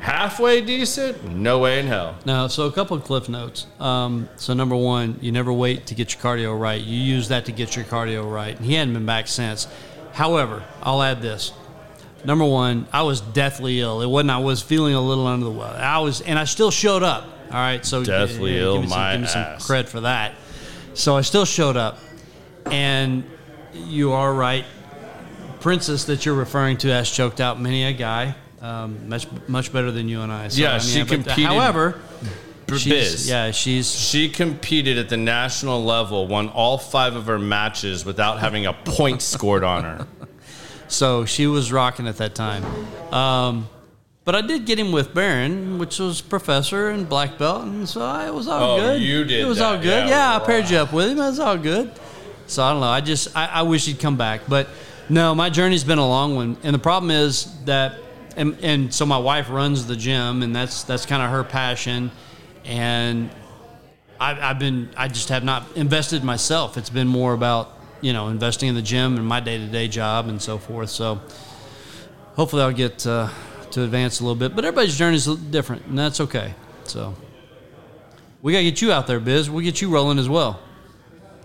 halfway decent, no way in hell. No, so a couple of cliff notes. Um, so number one, you never wait to get your cardio right. You use that to get your cardio right. And he hadn't been back since. However, I'll add this. Number one, I was deathly ill. It wasn't. I was feeling a little under the weather. I was, and I still showed up. All right, so Deathly uh, ill, Give me, some, my give me some ass. credit for that. So I still showed up, and you are right. Princess that you're referring to has choked out many a guy, um, much much better than you and I. So, Yeah, I mean, she but, competed- However, Biz. she's, yeah, she's She competed at the national level, won all five of her matches without having a point scored on her. So she was rocking at that time. Um, but I did get him with Baron, which was professor and black belt, and so I, it was all Oh, good. you did It was that, all good. yeah. Yeah, I paired you up with him. It was all good. So I don't know. I just I, I wish he'd come back, but no, my journey's been a long one, and the problem is that, and, and so my wife runs the gym, and that's that's kind of her passion, and I've, I've been I just have not invested in myself. It's been more about you know investing in the gym and my day to day job and so forth. So hopefully I'll get uh, to advance a little bit. But everybody's journey is different, and that's okay. So we gotta get you out there, Biz. We'll get you rolling as well.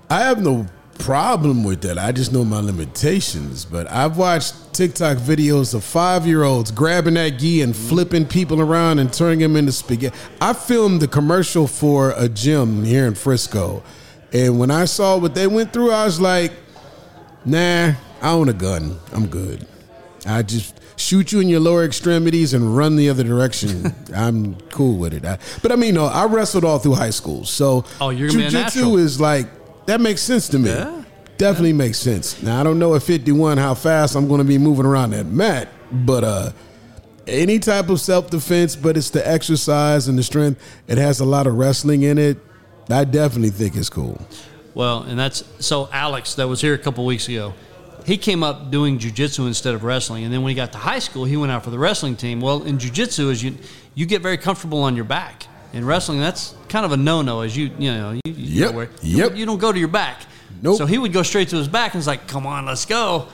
I have no problem with that. I just know my limitations. But I've watched TikTok videos of five year olds grabbing that gi and mm-hmm. flipping people around and turning them into spaghetti. I filmed the commercial for a gym here in Frisco. And when I saw what they went through, I was like, nah, I own a gun. I'm good. I just shoot you in your lower extremities and run the other direction. I'm cool with it. I, but I mean, no, I wrestled all through high school. So Oh, you're gonna be a natural. jujitsu is like that makes sense to me. Yeah. Definitely makes sense. Now I don't know at 51 how fast I'm going to be moving around that mat, but uh any type of self defense, but it's the exercise and the strength. It has a lot of wrestling in it. I definitely think it's cool. Well, and that's so Alex that was here a couple weeks ago. He came up doing jujitsu instead of wrestling, and then when he got to high school, he went out for the wrestling team. Well, in jujitsu, is you you get very comfortable on your back. In wrestling, that's kind of a no no. As you you know, you, you Yep, know yep. you don't go to your back. Nope. So he would go straight to his back and was like, "Come on, let's go."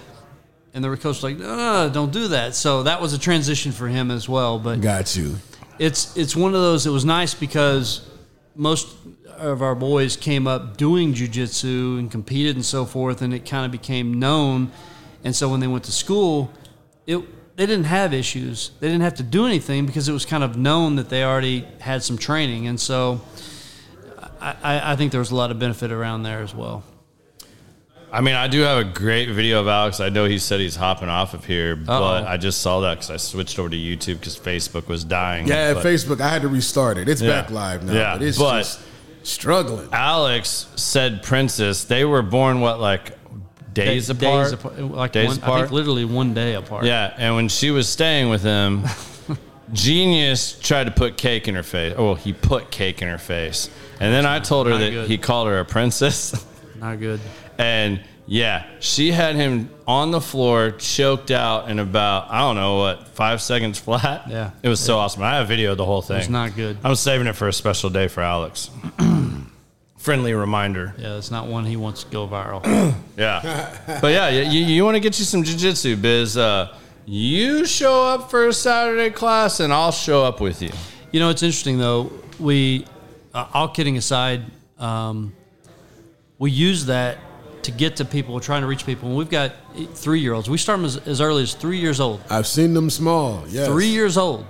And the coach was like, "No, don't do that." So that was a transition for him as well. But Got you. it's it's one of those. It was nice because most of our boys came up doing jujitsu and competed and so forth, and it kind of became known. And so when they went to school, it they didn't have issues. They didn't have to do anything because it was kind of known that they already had some training. And so I, I, I think there was a lot of benefit around there as well. I mean, I do have a great video of Alex. I know he said he's hopping off of here, but Uh-oh. I just saw that because I switched over to YouTube because Facebook was dying. Yeah, But Facebook, I had to restart it. It's Yeah. back live now, Yeah, but it's but- just struggling. Alex said Princess. They were born what like days Da- apart. Days apart. Like Days one, I apart? think literally one day apart. Yeah, and when she was staying with him, Genius tried to put cake in her face. Oh, he put cake in her face, and then I told her Not that good. he called her a princess. Not good. And yeah, she had him on the floor, choked out in about, I don't know what, five seconds flat. Yeah. It was so awesome. I have video of the whole thing. It's not good. I'm saving it for a special day for Alex. Friendly reminder. Yeah, it's not one he wants to go viral. Yeah. but yeah, you, you want to get you some jujitsu, Biz. Uh, you show up for a Saturday class and I'll show up with you. You know, it's interesting though. We, uh, all kidding aside, um, we use that to get to people. Trying to reach people. And we've got three year olds. We start them as, as early as three years old. I've seen them small. Yes. Three years old,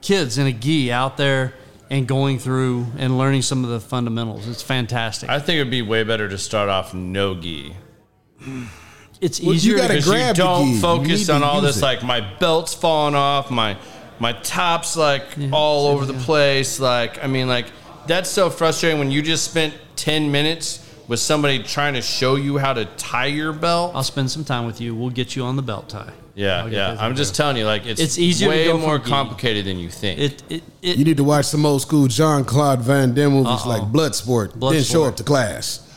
kids in a gi out there and going through and learning some of the fundamentals. It's fantastic. I think it'd be way better to start off no gi. it's Well, you easier gotta to Because you grab the don't You focus need to on all this, it. like my belt's falling off, my my top's like all over the place. Like, I mean, like that's so frustrating when you just spent ten minutes with somebody trying to show you how to tie your belt. I'll spend some time with you. We'll get you on the belt tie. Yeah, yeah. I'm in just telling you, like it's It's easier to way go more gi. complicated than you think. It it, it You need to watch some old school Jean-Claude Van Damme movies Uh-oh. like Bloodsport. then show Bloodsport. up to class.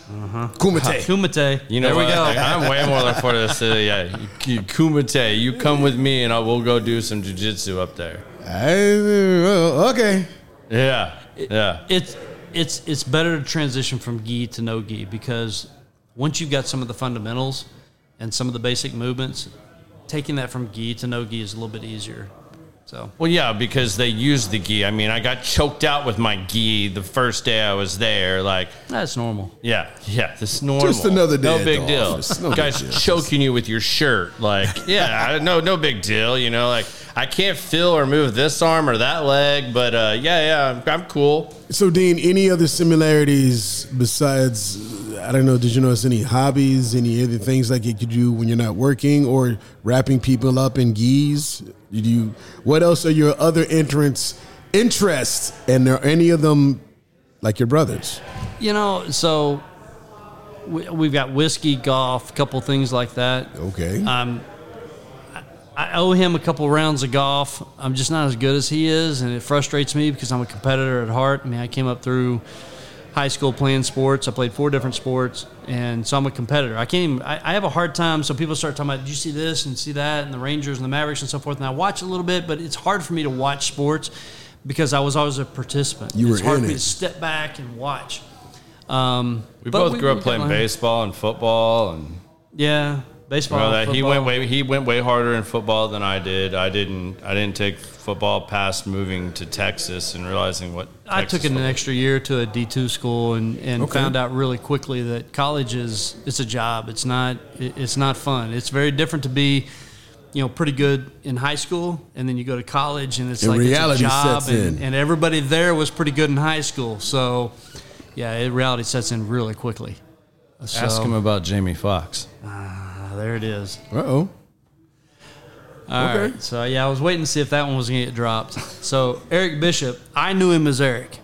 Kumite. Kumite. you know there what? we go. Like, I'm way more looking forward to this. Uh, yeah, you, you, Kumite, you come with me and I will go do some jujitsu up there. I- okay. Yeah, yeah. it's it's it's better to transition from gi to no gi because once you've got some of the fundamentals and some of the basic movements, taking that from gi to no gi is a little bit easier. So Well, yeah, because they use the gi. I mean, I got choked out with my gi the first day I was there. Like, that's normal. yeah, yeah, this normal. Just another day No big the deal. office. No big Guys deal. choking you with your shirt. Like, yeah, I- no, no big deal. You know, like I can't feel or move this arm or that leg, but uh, yeah, yeah, I'm, I'm cool. So, Dean, any other similarities besides I don't know. Did you notice any hobbies, any other things like you could do when you're not working, or wrapping people up in gis? Did you? What else are your other entrants interests, and are any of them like your brothers? You know, so we, we've got whiskey, golf, a couple things like that. Okay. Um, I I owe him a couple rounds of golf. I'm just not as good as he is, and it frustrates me because I'm a competitor at heart. I mean, I came up through high school playing sports. I played four different sports, and so I'm a competitor. I can't even. I, I have a hard time. So people start talking about, "Did you see this and see that?" and the Rangers and the Mavericks and so forth. And I watch a little bit, but it's hard for me to watch sports because I was always a participant. You were it's hard in for me it. to step back and watch. Um, We but both grew up playing baseball and football, and Yeah, baseball. you that he went way he went way harder in football than I did. I didn't I didn't take football past moving to Texas and realizing what I Texas took an football- extra year to a D two school and, and Okay. found out really quickly that college is it's a job. It's not it's not fun. It's very different to be, you know, pretty good in high school and then you go to college and it's And like reality it's a job sets and, in. and everybody there was pretty good in high school. So yeah, it, reality sets in really quickly. So, Ask him about Jamie Foxx. ah, there it is. Uh oh. All Okay. right. So yeah, I was waiting to see if that one was gonna get dropped. So Eric Bishop, I knew him as Eric.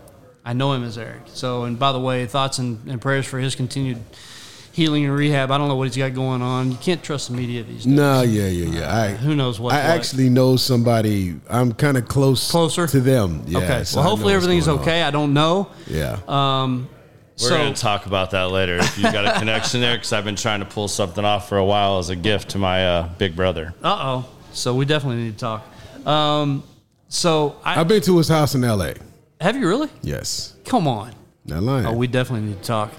I know him as Eric. So and by the way, thoughts and, and prayers for his continued healing and rehab. I don't know what he's got going on. You can't trust the media these days. No, yeah, yeah, yeah. I Who knows what? I what. actually know somebody. I'm kind of close Closer? to them. Yeah, okay. so well, hopefully everything's going on. okay. I don't know. Yeah. Um, We're so going to talk about that later if you've got a connection there because I've been trying to pull something off for a while as a gift to my uh, big brother. uh oh. So we definitely need to talk. Um, so I, I've been to his house in L.A. have you really? Yes, Come on. not lying. Oh, we definitely need to talk.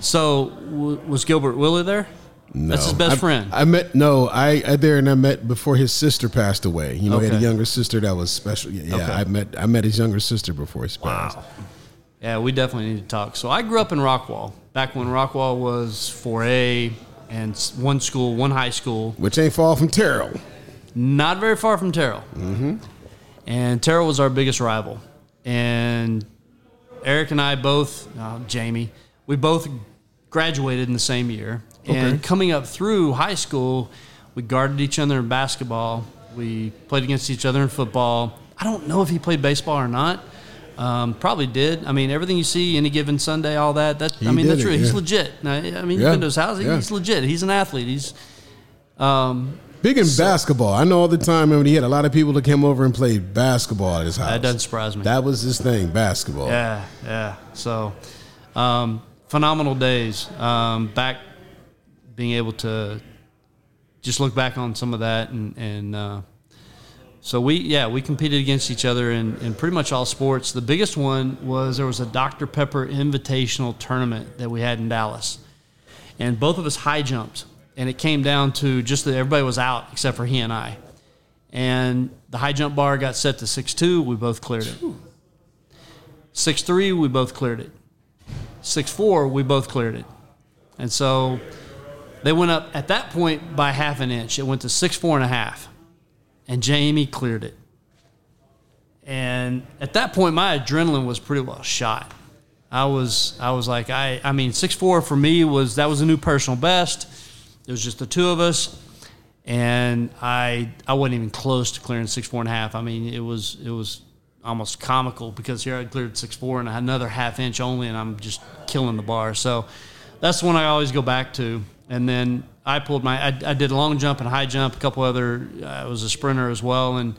So w- was Gilbert Willie there? No. That's his best I- friend. I met no, I, I there and I met before his sister passed away. You know, he had a younger sister that was special. Yeah, yeah, Okay. I met I met his younger sister before he passed. Yeah, we definitely need to talk. So I grew up in Rockwall, back when Rockwall was 4A and one school, one high school, Which ain't far from Terrell. not very far from Terrell. Mm-hmm. And Terrell was our biggest rival. And Eric and I both, uh, Jamie, we both graduated in the same year. And coming up through high school, we guarded each other in basketball. We played against each other in football. I don't know if he played baseball or not. Um, probably did. I mean, everything you see, any given Sunday, all that. That I mean, that's it, true. He's legit. I mean, Yeah, you've been to his house. yeah. He's legit. He's an athlete. He's um, Big in basketball. I know all the time I mean, he had a lot of people that came over and played basketball at his house. that doesn't surprise me. That was his thing, basketball. Yeah, yeah. So, um, phenomenal days. Um, back being able to just look back on some of that, and and uh, so we yeah we competed against each other in, in pretty much all sports. The biggest one was there was a Dr Pepper Invitational tournament that we had in Dallas, and both of us high jumped, and it came down to just that everybody was out except for he and I. And the high jump bar got set to six two. We both cleared it. Six three, we both cleared it. Six four, we both cleared it. And so they went up at that point by half an inch. It went to six four and a half, and Jamie cleared it. And at that point, my adrenaline was pretty well shot. I was I was like I I mean six four for me was that was a new personal best. It was just the two of us, and I I wasn't even close to clearing six four and a half. I mean it was it was almost comical because here I cleared six four and I had another half inch only, and I'm just killing the bar. So that's one I always go back to. And then I pulled my I, I did a long jump and high jump, a couple other. I was a sprinter as well, and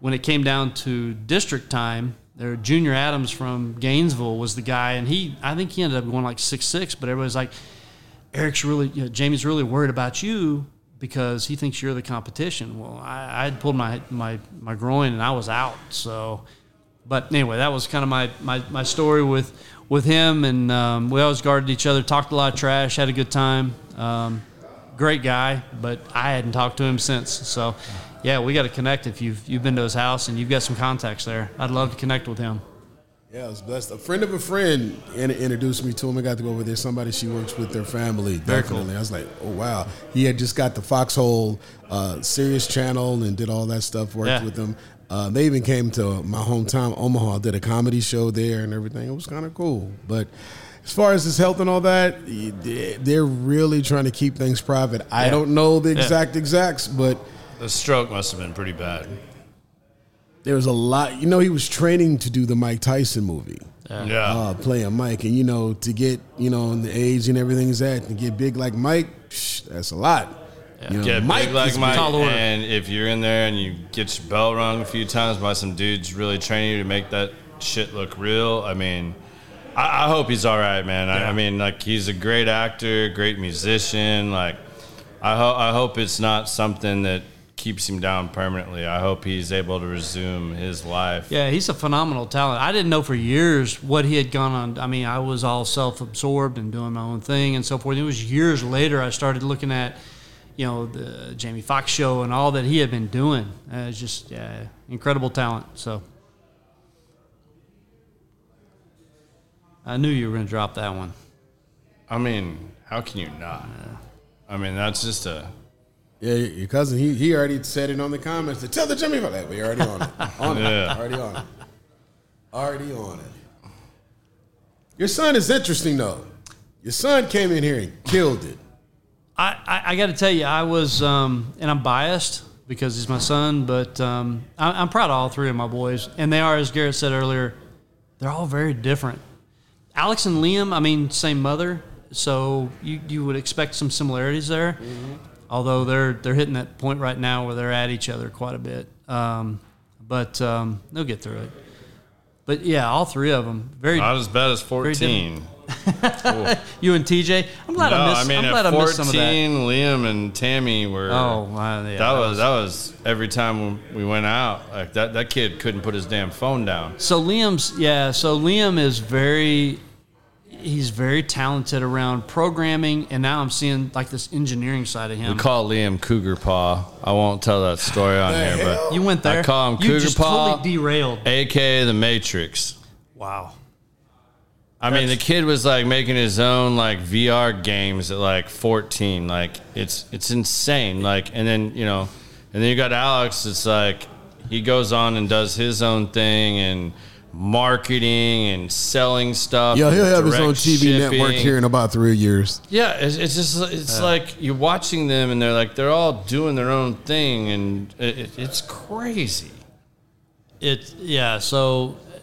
when it came down to district time, there Junior Adams from Gainesville was the guy, and he I think he ended up going like six six, but everybody's like, Eric's really you know, Jamie's really worried about you because he thinks you're the competition. Well, I, I had pulled my my my groin and I was out, so. But anyway, that was kind of my, my, my story with with him, and um, we always guarded each other, talked a lot of trash, had a good time. Um, great guy, but I hadn't talked to him since. So, yeah, we got to connect. If you've you've been to his house and you've got some contacts there, I'd love to connect with him. Yeah, I was blessed. A friend of a friend introduced me to him. I got to go over there. Somebody she works with their family. Very cool. Definitely. I was like, oh wow. He had just got the Foxxhole uh, Sirius channel and did all that stuff. Worked Yeah. with them. Uh, they even came to my hometown, Omaha. Did a comedy show there and everything. It was kind of cool. But as far as his health and all that, they're really trying to keep things private. I don't know the exact exacts, but The stroke must have been pretty bad. there was a lot. You know, he was training to do the Mike Tyson movie, Yeah. uh, playing Mike, and you know, to get you know in the age and everything is that to get big like Mike, psh, that's a lot. Know, Get big like Mike, and if you're in there and you get your bell rung a few times by some dudes really training you to make that shit look real, I mean, I, I hope he's all right, man. I, I mean, like he's a great actor, great musician. Like, I hope I hope it's not something that keeps him down permanently. I hope he's able to resume his life. Yeah, he's a phenomenal talent. I didn't know for years what he had gone on. I mean, I was all self-absorbed and doing my own thing and so forth. It was years later I started looking at, you know, the Jamie Foxx show and all that he had been doing. Uh, it's just yeah, incredible talent. So I knew you were going to drop that one. I mean, how can you not? I mean, that's just a. Yeah, your cousin, he, he already said it on the comments. To tell the Jimmy about that. We already on it. On it. Already on it. Already on it. Your son is interesting though. Your son came in here and killed it. I, I, I got to tell you, I was, um, and I'm biased because he's my son, but um, I, I'm proud of all three of my boys. And they are, as Garrett said earlier, they're all very different. Alex and Liam, I mean, same mother, so you, you would expect some similarities there. Although they're they're hitting that point right now where they're at each other quite a bit. Um, but um, they'll get through it. But yeah, all three of them very. Not as bad as 14. you and TJ, I'm glad no, I missed. I mean, I'm at glad I 14, missed some of that. Liam and Tammy were. Oh, wow, yeah, that, was, that was every time we went out. Like that, that kid couldn't put his damn phone down. So Liam's yeah. So Liam is very, he's very talented around programming, and now I'm seeing like this engineering side of him. We call Liam Cougar Paw. I won't tell that story on here, but you went there. I call him you Cougar just Paw, totally derailed. aka the Matrix. Wow. I mean, the kid was like making his own like VR games at like 14. Like it's it's insane. Like and then you know, and then you got Alex. It's like he goes on and does his own thing and marketing and selling stuff. Yeah, he'll have his own direct TV network here in about three years. Yeah, it's, it's just it's like you're watching them and they're like they're all doing their own thing and it, it, it's crazy. It's yeah. So it,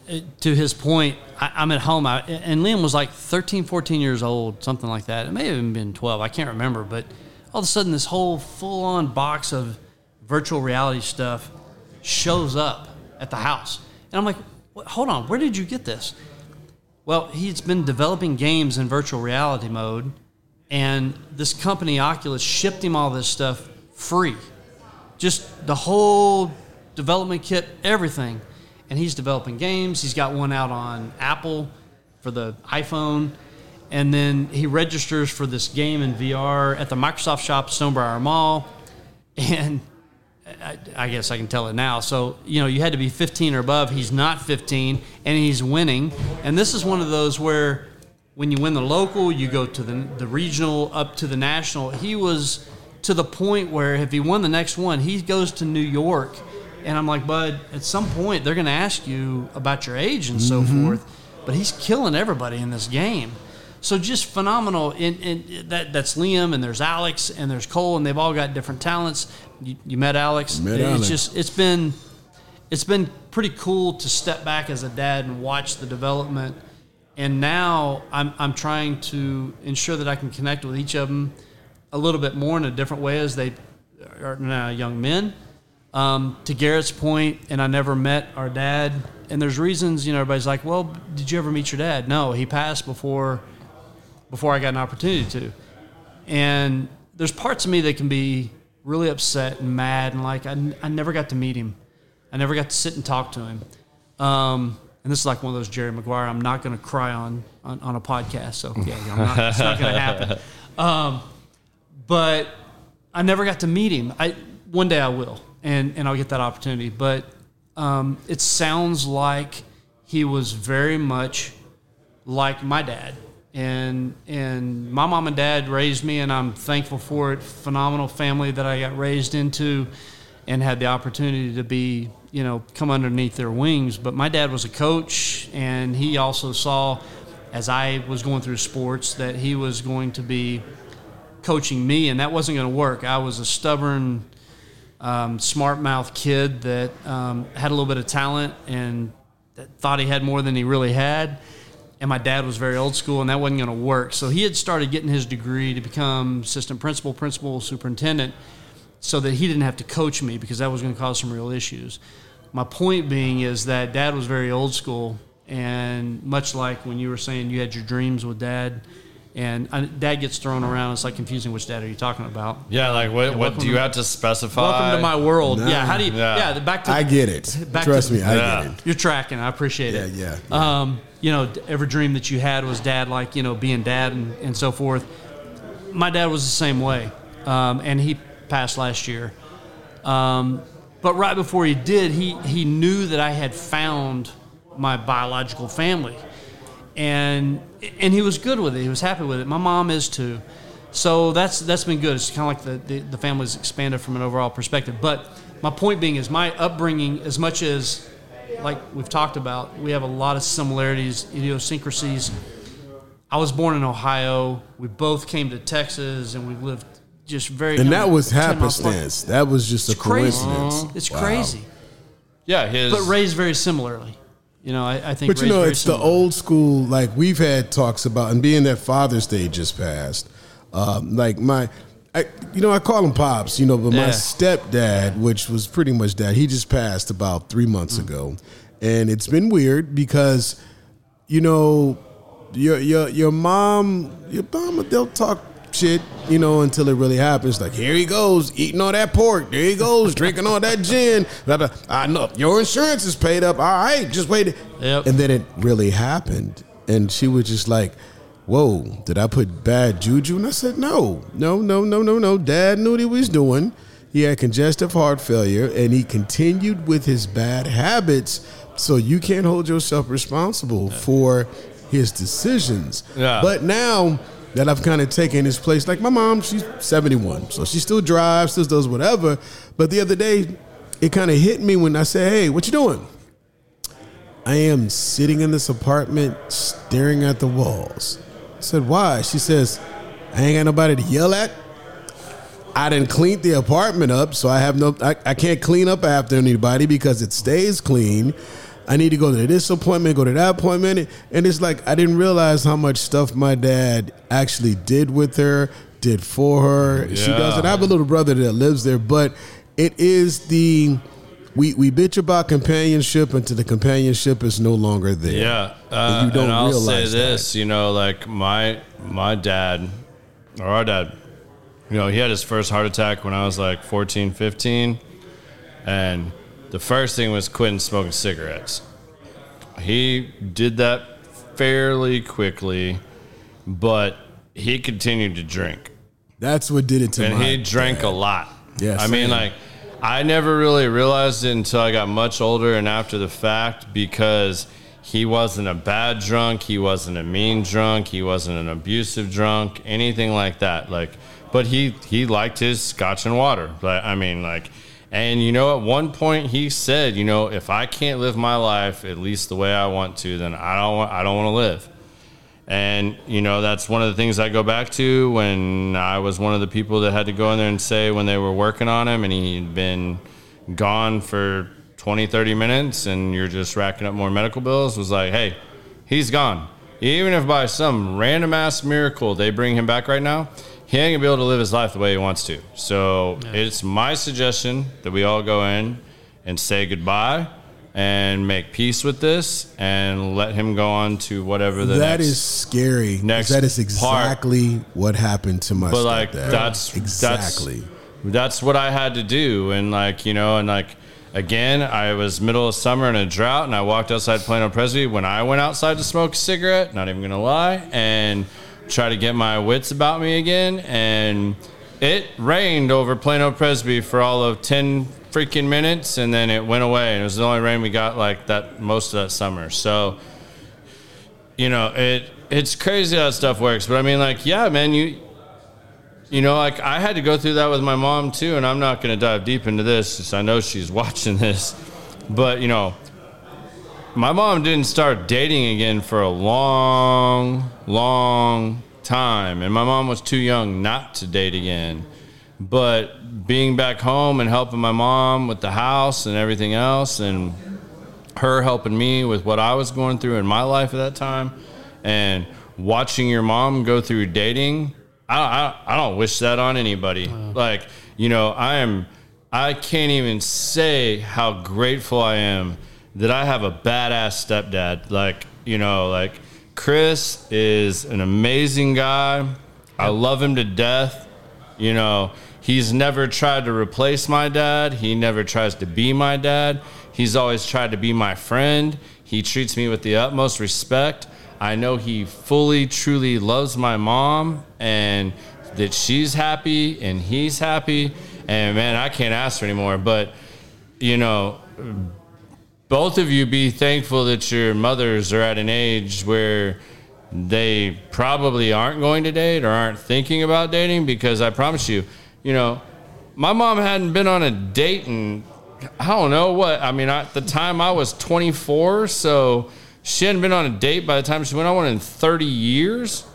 to his point, I, I'm at home, I, and Liam was like 13, 14 years old, something like that. It may have even been 12. I can't remember, but all of a sudden, this whole full-on box of virtual reality stuff shows up at the house, and I'm like, "Hold on, where did you get this?" Well, he's been developing games in virtual reality mode, and this company Oculus shipped him all this stuff free just the whole development kit, everything. And he's developing games. He's got one out on Apple for the iPhone. And then he registers for this game in VR at the Microsoft shop, Stonebriar Mall. And I, I guess I can tell it now. So, you know, you had to be 15 or above. He's not 15, and he's winning. And this is one of those where when you win the local, you go to the, the regional, up to the national. He was to the point where if he won the next one, he goes to New York. And I'm like, Bud, at some point, they're going to ask you about your age and so mm-hmm. forth. But he's killing everybody in this game. So just phenomenal. And, and that that's Liam, and there's Alex, and there's Cole, and they've all got different talents. You, you met Alex. Met it's Alex. just it's been it's been pretty cool to step back as a dad and watch the development. And now I'm I'm trying to ensure that I can connect with each of them a little bit more in a different way as they are now young men. Um, to Garrett's point, and I never met our dad. And there's reasons, you know, everybody's like, "Well, did you ever meet your dad?" No, he passed before before I got an opportunity to. And there's parts of me that can be really upset and mad and like I, I never got to meet him. I never got to sit and talk to him. Um, and this is like one of those Jerry Maguire. I'm not going to cry on, on on a podcast. So yeah, I'm not, it's not going to happen. Um, but I never got to meet him. I one day I will, and and I'll get that opportunity. But um, it sounds like he was very much like my dad, and and my mom and dad raised me, and I'm thankful for it. Phenomenal family that I got raised into, and had the opportunity to be you know come underneath their wings. But my dad was a coach, and he also saw as I was going through sports that he was going to be coaching me, and that wasn't going to work. I was a stubborn, um, smart mouth kid that um, had a little bit of talent and thought he had more than he really had. And my dad was very old school, and that wasn't going to work. So he had started getting his degree to become assistant principal, principal, superintendent, so that he didn't have to coach me because that was going to cause some real issues. My point being is that dad was very old school, and much like when you were saying you had your dreams with dad, and uh, dad gets thrown around. It's like confusing which dad are you talking about? Yeah, like what? what do you to- have to specify? Welcome to my world. Nah. yeah, how do you? Yeah. Yeah, back to I get it. Back Trust to- me, I Yeah. get it. You're tracking. I appreciate Yeah, it. yeah. yeah. Um, you know, every dream that you had was dad, like you know, being dad and, and so forth. My dad was the same way, um, and he passed last year. Um, but right before he did, he he knew that I had found my biological family, and and he was good with it. He was happy with it. My mom is too. So that's that's been good. It's kind of like the, the the family's expanded from an overall perspective. But my point being is my upbringing, as much as like we've talked about, we have a lot of similarities, idiosyncrasies. I was born in Ohio. We both came to Texas, and we lived just very. And that was 10 happenstance. That was just a It's crazy. coincidence. It's Wow. crazy, Yeah, his. but raised very similarly. You know, I, I think. But you know, it's the similar. old school. Like we've had talks about, and being that Father's Day just passed. Um, like my, I, you know, I call him pops. You know, but my Yeah. stepdad, which was pretty much dad, he just passed about three months Mm. ago, and it's been weird because, you know, your your your mom, your mom, they'll talk shit, you know, until it really happens. Like here he goes eating all that pork. There he goes drinking all that gin. Da, da. I know your insurance is paid up. All right, just wait. Yep. And then it really happened, and she was just like, "Whoa, did I put bad juju?" And I said, "No, no, no, no, no, no. Dad knew what he was doing. He had congestive heart failure, and he continued with his bad habits. So you can't hold yourself responsible for his decisions. Yeah. But now that I've kind of taken his place, like my mom, she's 71, so she still drives, still does whatever. But the other day, it kind of hit me when I said, "Hey, what you doing?" I am sitting in this apartment staring at the walls. I said, Why? She says, I ain't got nobody to yell at. I didn't clean the apartment up, so I have no I, I can't clean up after anybody because it stays clean. I need to go to this appointment, go to that appointment. And it's like I didn't realize how much stuff my dad actually did with her, did for her. She doesn't. I have a little brother that lives there, but it is the we we bitch about companionship until the companionship is no longer there. Yeah, uh, And you don't and I'll realize say this, you know, like my my dad or our dad, you know, he had his first heart attack when I was like 14, 15, and the first thing was quitting smoking cigarettes. He did that fairly quickly, but he continued to drink That's what did it to and my he drank dad. a lot. Yeah, I mean, like, I never really realized it until I got much older and after the fact because he wasn't a bad drunk, he wasn't a mean drunk, he wasn't an abusive drunk, anything like that. Like, but he he liked his scotch and water. But I mean, like, and you know, at one point he said, you know, if I can't live my life at least the way I want to, then I don't want I don't want to live. And, you know, that's one of the things I go back to when I was one of the people that had to go in there and say when they were working on him and he'd been gone for 20, 30 minutes and you're just racking up more medical bills was like, hey, he's gone. Even if by some random ass miracle they bring him back right now, he ain't gonna be able to live his life the way he wants to. So it's my suggestion that we all go in and say goodbye and make peace with this and let him go on to whatever the That next is scary. 'cause next that is part. exactly what happened to my but like stepdad. that's exactly. that's, that's what I had to do and like you know and like again I was middle of summer in a drought and I walked outside Plano Presby when I went outside to smoke a cigarette not even gonna lie and try to get my wits about me again and it rained over Plano Presby for all of 10 freaking minutes and then it went away and it was the only rain we got like that most of that summer. So you know it it's crazy how stuff works but i mean like yeah man you you know like i had to go through that with my mom too and i'm not going to dive deep into this i know she's watching this but you know my mom didn't start dating again for a long, long time, and my mom was too young not to date again. But being back home and helping my mom with the house and everything else, and her helping me with what I was going through in my life at that time, and watching your mom go through dating, I, I, I don't wish that on anybody. Like, you know, I am, I can't even say how grateful I am that I have a badass stepdad. Like, you know, like Chris is an amazing guy. I love him to death. You know, he's never tried to replace my dad. He never tries to be my dad. He's always tried to be my friend. He treats me with the utmost respect. I know he fully, truly loves my mom and that she's happy and he's happy. And man, I can't ask for anymore. But, you know, both of you be thankful that your mothers are at an age where they probably aren't going to date or aren't thinking about dating because I promise you, you know, my mom hadn't been on a date in I don't know what. I mean, at the time I was 24, so she hadn't been on a date by the time she went on one in 30 years.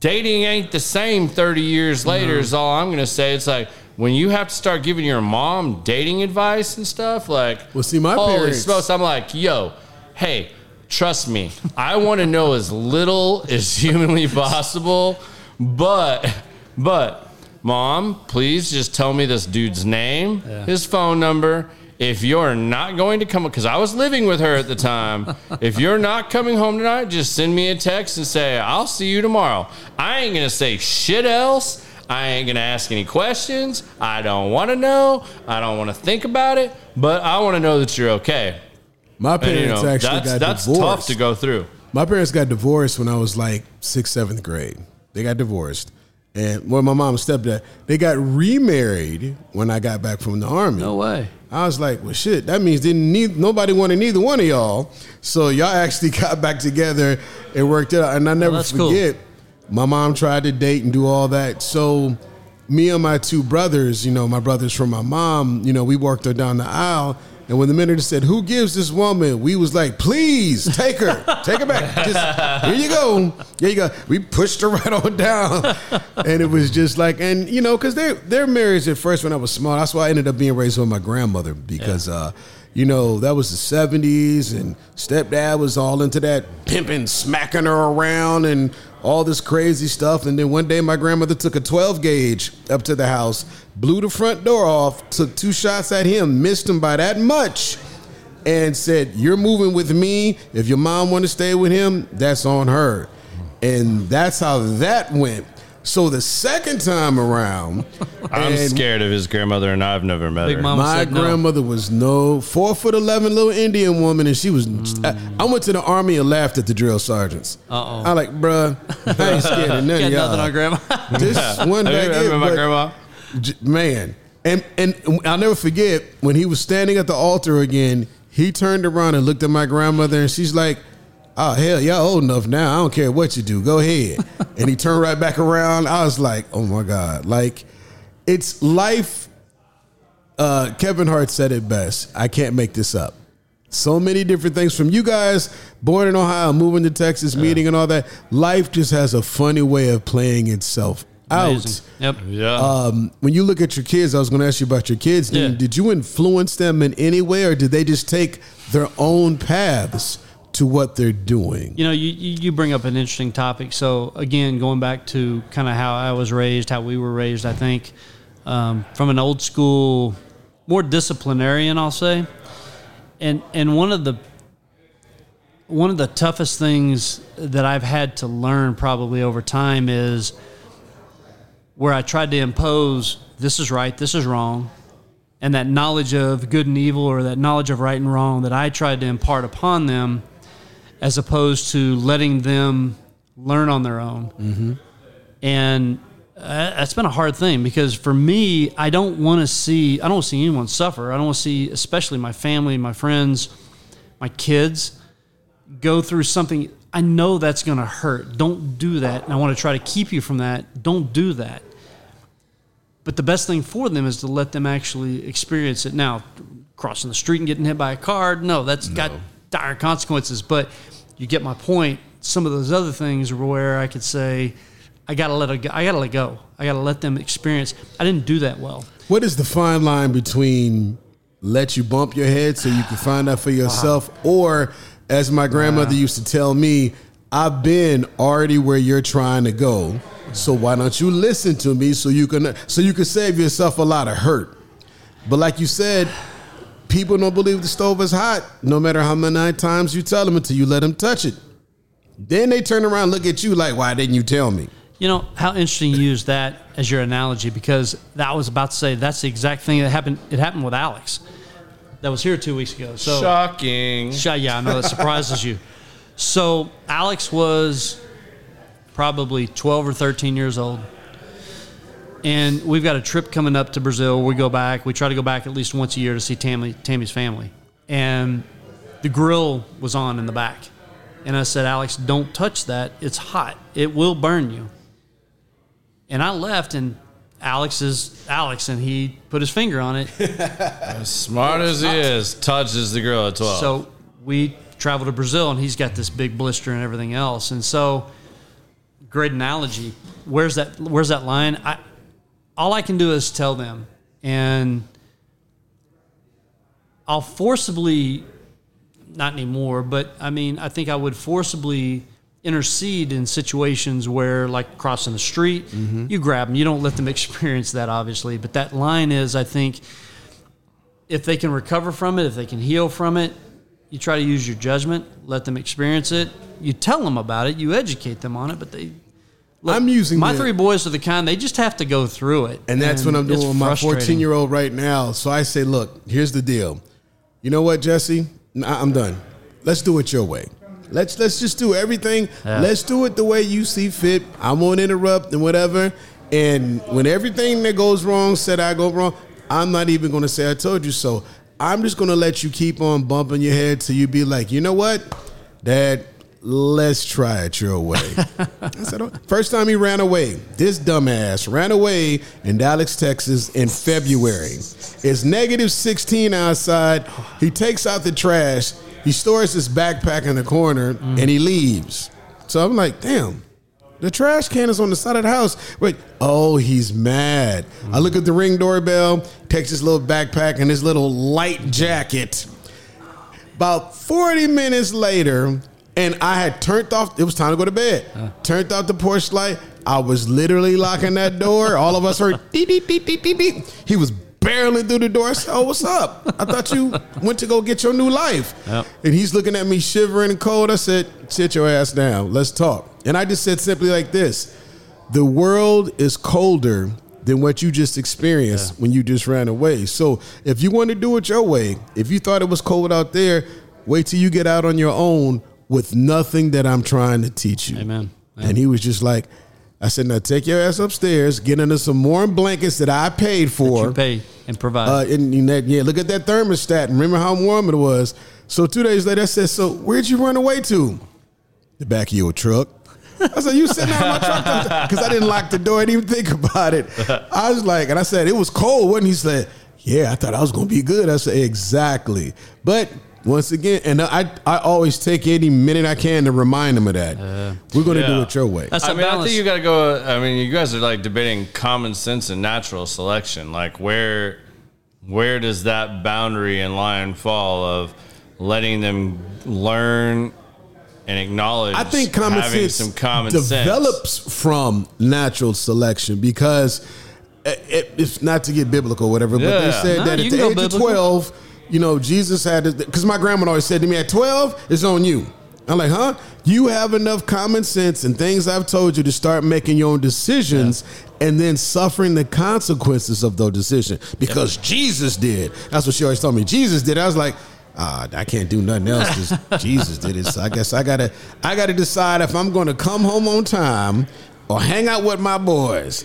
Dating ain't the same 30 years later, mm-hmm. is all I'm going to say. It's like when you have to start giving your mom dating advice and stuff, like, Well, see, my holy parents- smokes, I'm like, yo, hey, trust me, I want to know as little as humanly possible, but, but, mom, please just tell me this dude's name, his phone number. If you're not going to come, because I was living with her at the time, if you're not coming home tonight, just send me a text and say, I'll see you tomorrow. I ain't going to say shit else. I ain't going to ask any questions. I don't want to know. I don't want to think about it, but I want to know that you're okay. My And, parents you know, actually that's, got that's divorced. tough to go through. My parents got divorced when I was like sixth, seventh grade. They got divorced. And well, my mom and stepdad, they got remarried when I got back from the army. No way. I was like, well, shit, that means didn't need nobody wanted neither one of y'all. So y'all actually got back together and worked it out. And I never forget. cool. My mom tried to date and do all that. So me and my two brothers, you know, my brothers from my mom, you know, we worked her down the aisle. And when the minister said, "Who gives this woman?" we was like, "Please take her, take her back. Just here you go, here you go." We pushed her right on down, and it was just like, and you know, because they they're married at first when I was small. That's why I ended up being raised with my grandmother because, uh, you know, that was the seventies, and stepdad was all into that pimping, smacking her around, and all this crazy stuff. And then one day, my grandmother took a twelve gauge up to the house, blew the front door off, took two shots at him, missed him by that much and said, "You're moving with me. If your mom want to stay with him, that's on her." And that's how that went. So the second time around, I'm scared of his grandmother, and I've never met Big her. Mama My said no. grandmother was no four foot eleven little Indian woman, and she was. I, I went to the army and laughed at the drill sergeants. Uh-oh. I like, bruh, I ain't scared of none Got of y'all. nothing on grandma. This one Have you back ever here, met my but- grandma? J- man. And and I'll never forget when he was standing at the altar again. He turned around and looked at my grandmother, and she's like, "Oh hell, y'all old enough now. I don't care what you do. Go ahead." and he turned right back around. I was like, "Oh my god!" Like, it's life. Uh, Kevin Hart said it best. I can't make this up. So many different things from you guys, born in Ohio, moving to Texas, meeting and all that. Life just has a funny way of playing itself out. Amazing. Yep. Yeah. Um, when you look at your kids, I was going to ask you about your kids. Did, Yeah. did you influence them in any way, or did they just take their own paths to what they're doing? You know, you, you bring up an interesting topic. So again, going back to kind of how I was raised, how we were raised, I think um, from an old school, more disciplinarian, I'll say. And and one of the one of the toughest things that I've had to learn probably over time is where I tried to impose this is right, this is wrong, and that knowledge of good and evil or that knowledge of right and wrong that I tried to impart upon them as opposed to letting them learn on their own. Mm-hmm. And uh, that's been a hard thing because for me, I don't want to see, I don't see anyone suffer. I don't want to see, especially my family, my friends, my kids, go through something. I know that's going to hurt. Don't do that. And I want to try to keep you from that. Don't do that. But the best thing for them is to let them actually experience it. Now, crossing the street and getting hit by a car, no, that's got dire consequences. But you get my point. Some of those other things are where I could say, I gotta let it go. I gotta let go. I gotta let them experience. I didn't do that well. What is the fine line between let you bump your head so you can find out for yourself, or as my grandmother used to tell me, I've been already where you're trying to go. So why don't you listen to me so you can so you can save yourself a lot of hurt? But like you said, people don't believe the stove is hot, no matter how many times you tell them until you let them touch it. Then they turn around and look at you like, why didn't you tell me? You know how interesting you use that as your analogy because that was about to say that's the exact thing that happened. It happened with Alex, that was here two weeks ago. So Shocking. Sh- yeah, I know that surprises you. So Alex was probably 12 or 13 years old. And we've got a trip coming up to Brazil. We go back. We try to go back at least once a year to see Tammy, Tammy's family. And the grill was on in the back. And I said, Alex, don't touch that. It's hot. It will burn you. And I left, and Alex is Alex, and he put his finger on it. As smart as he is, touches the grill at 12. So we travel to Brazil, and he's got this big blister and everything else. And so, great analogy. Where's that? Where's that line? I all I can do is tell them, and I'll forcibly, not anymore, but I mean, I think I would forcibly intercede in situations where, like crossing the street, mm-hmm. you grab them. You don't let them experience that, obviously. But that line is, I think, if they can recover from it, if they can heal from it, you try to use your judgment, let them experience it. You tell them about it, you educate them on it, but they. Look, I'm using my three boys are the kind they just have to go through it, And that's what I'm doing with my 14 year old right now. So I say, look, here's the deal. You know what, Jesse? Nah, I'm done. Let's do it your way. Let's let's just do everything. Yeah. Let's do it the way you see fit. I won't interrupt and whatever. And when everything that goes wrong said I go wrong, I'm not even going to say I told you so. I'm just going to let you keep on bumping your head till you be like, you know what, Dad, let's try it your way. I said, "Oh." first time he ran away, this dumbass ran away in Dallas, Texas in February. It's negative 16 outside. He takes out the trash. He stores his backpack in the corner mm-hmm. and he leaves. So I'm like, damn. The trash can is on the side of the house. Wait, oh, he's mad. I look at the ring doorbell, takes his little backpack and his little light jacket. About 40 minutes later, and I had turned off, it was time to go to bed. Turned off the porch light. I was literally locking that door. All of us heard beep, beep, beep, beep, beep, beep. He was barreling through the door. I said, Oh, what's up? I thought you went to go get your new life. Yep. And he's looking at me shivering and cold. I said, Sit your ass down. Let's talk. And I just said simply like this The world is colder than what you just experienced when you just ran away. So if you want to do it your way, if you thought it was cold out there, wait till you get out on your own with nothing that I'm trying to teach you. Amen. And he was just like, I said, now take your ass upstairs, get under some warm blankets that I paid for. you pay and provide. Uh, and, and that, yeah, look at that thermostat. and Remember how warm it was. So two days later, I said, "So where'd you run away to?" The back of your truck. I said, "You sitting out of my truck?" Because I didn't lock the door. I didn't even think about it. I was like, and I said, "It was cold." Wasn't? He said, "Yeah, I thought I was going to be good." I said, "Exactly." But once again, and I I always take any minute I can to remind them of that. Uh, We're going to do it your way. That's I a mean, I think you got to go. I mean, you guys are like debating common sense and natural selection. Like, where, where does that boundary and line fall of letting them learn and acknowledge? I think common sense some common develops sense. from natural selection because it, it- it's not to get biblical, or whatever. But they said No, that at the go age of twelve, you know, Jesus had to because my grandma always said to me, at twelve, it's on you. I'm like, huh? You have enough common sense and things I've told you to start making your own decisions and then suffering the consequences of those decisions because Jesus did. That's what she always told me. Jesus did. I was like, ah, I can't do nothing else because Jesus did it. So I guess I gotta, I gotta decide if I'm going to come home on time or hang out with my boys.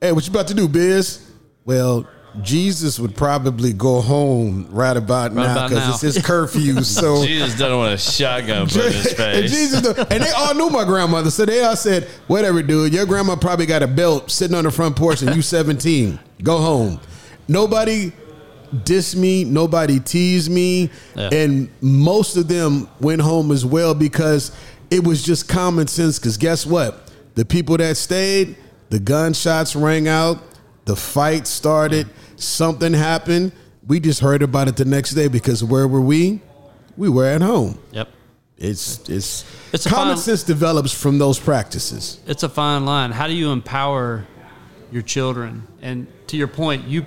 Hey, what you about to do, Biz? Well, Jesus would probably go home right about now because it's his curfew. So Jesus doesn't want a shotgun put in his and face. Jesus, and they all knew my grandmother, so they all said, "Whatever, dude. Your grandma probably got a belt sitting on the front porch, and you 17. Go home." Nobody diss me, nobody teased me, Yeah. and most of them went home as well because it was just common sense. Because guess what? The people that stayed, the gunshots rang out, the fight started, something happened. We just heard about it the next day because where were we? We were at home. Yep. It's it's, It's common fine- sense develops from those practices. It's a fine line. How do you empower your children? And to your point, you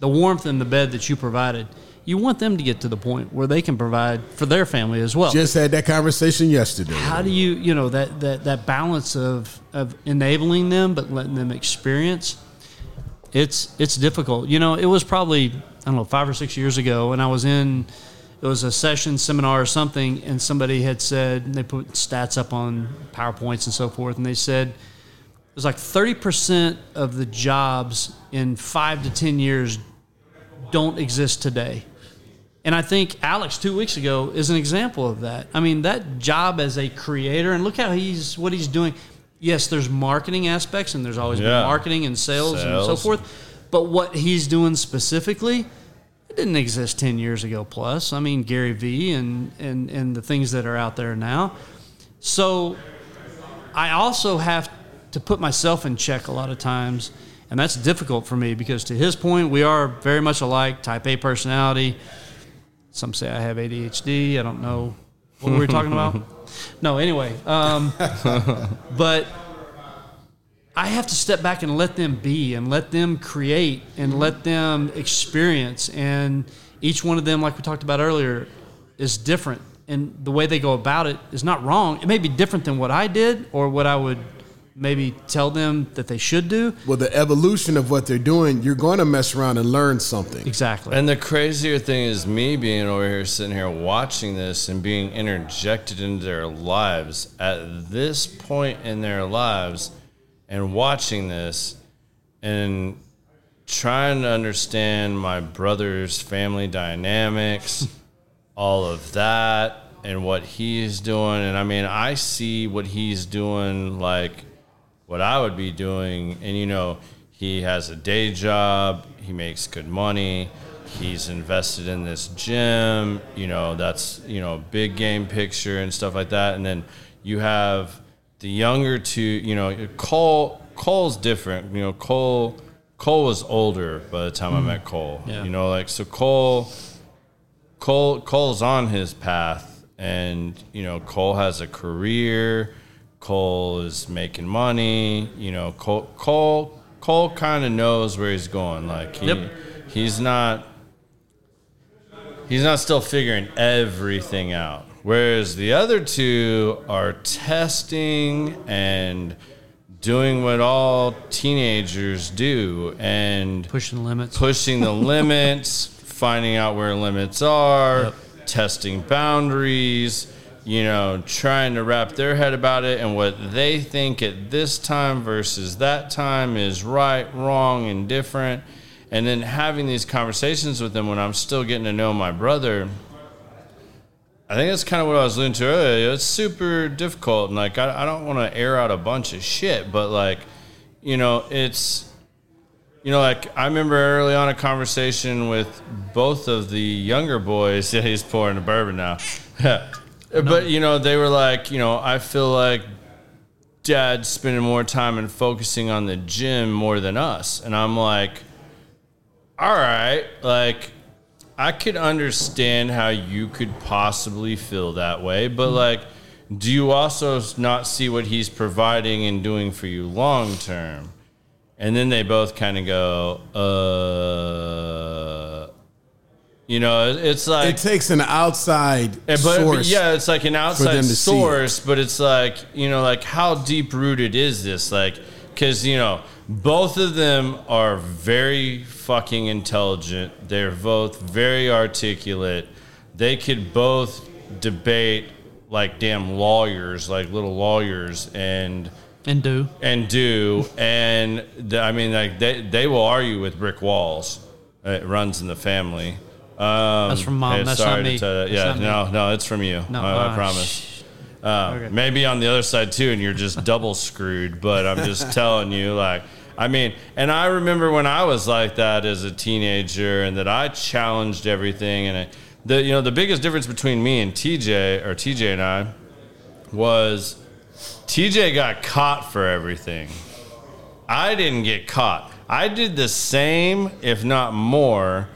the warmth in the bed that you provided, you want them to get to the point where they can provide for their family as well. Just had that conversation yesterday. how do you you know that that that balance of of enabling them but letting them experience it's it's difficult you know it was probably i don't know five or six years ago and i was in it was a session seminar or something and somebody had said they put stats up on powerpoints and so forth and they said it was like 30% of the jobs in five to 10 years don't exist today and I think Alex two weeks ago is an example of that. I mean, that job as a creator, and look how he's what he's doing. Yes, there's marketing aspects, and there's always Yeah. been marketing and sales, and so forth. But what he's doing specifically, it didn't exist ten years ago. Plus, I mean, Gary Vee and and and the things that are out there now. So, I also have to put myself in check a lot of times, and that's difficult for me because, to his point, we are very much alike. Type A personality. Some say I have ADHD. I don't know what were we talking about. No, anyway, um, but I have to step back and let them be and let them create and let them experience. And each one of them, like we talked about earlier, is different. And the way they go about it is not wrong. It may be different than what I did or what I would maybe tell them that they should do. Well, the evolution of what they're doing, you're going to mess around and learn something. Exactly. And the crazier thing is me being over here, sitting here watching this and being interjected into their lives at this point in their lives and watching this and trying to understand my brother's family dynamics, all of that, and what he's doing. And I mean, I see what he's doing like what I would be doing. And, you know, he has a day job, he makes good money, he's invested in this gym, you know, that's, you know, big game picture and stuff like that. And then you have the younger two, you know, Cole, Cole's different. You know, Cole, Cole was older by the time I mm-hmm. met Cole. Yeah. You know, like, so Cole, Cole Cole's on his path, and you know Cole has a career. Cole is making money. You know, Cole Cole Cole kind of knows where he's going. Like he Yep. he's not he's not still figuring everything out. Whereas the other two are testing and doing what all teenagers do and Pushing limits. pushing the limits, finding out where limits are, Yep. testing boundaries, you know, trying to wrap their head about it and what they think at this time versus that time is right, wrong, and different. And then having these conversations with them when I'm still getting to know my brother. I think that's kind of what I was alluding to earlier. It's super difficult, and like I, I don't want to air out a bunch of shit, but like, you know, it's you know, like I remember early on a conversation with both of the younger boys. Yeah, he's pouring the bourbon now. but you know, they were like, you know, I feel like dad's spending more time and focusing on the gym more than us, and I'm like, all right, like I could understand how you could possibly feel that way, but like, do you also not see what he's providing and doing for you long term? And then they both kind of go, uh, you know, it's like, It takes an outside but, source. but yeah, it's like an outside them to see it. source, but it's like you know, like how deep rooted is this? Like, because you know, both of them are very fucking intelligent. They're both very articulate. They could both debate like damn lawyers, like little lawyers, and and do. and do and the, I mean like they they will argue with brick walls. It runs in the family. Um, That's from Mom. hey, That's sorry not to me. tell you- That's yeah, not no, no, it's from you. No, I, I uh, promise. Uh, Okay. Maybe on the other side too, and you're just double screwed. But I'm just telling you, like, I mean, and I remember when I was like that as a teenager, and that I challenged everything. And I, the you know the biggest difference between me and TJ or TJ and I was TJ got caught for everything. I didn't get caught. I did the same, if not more,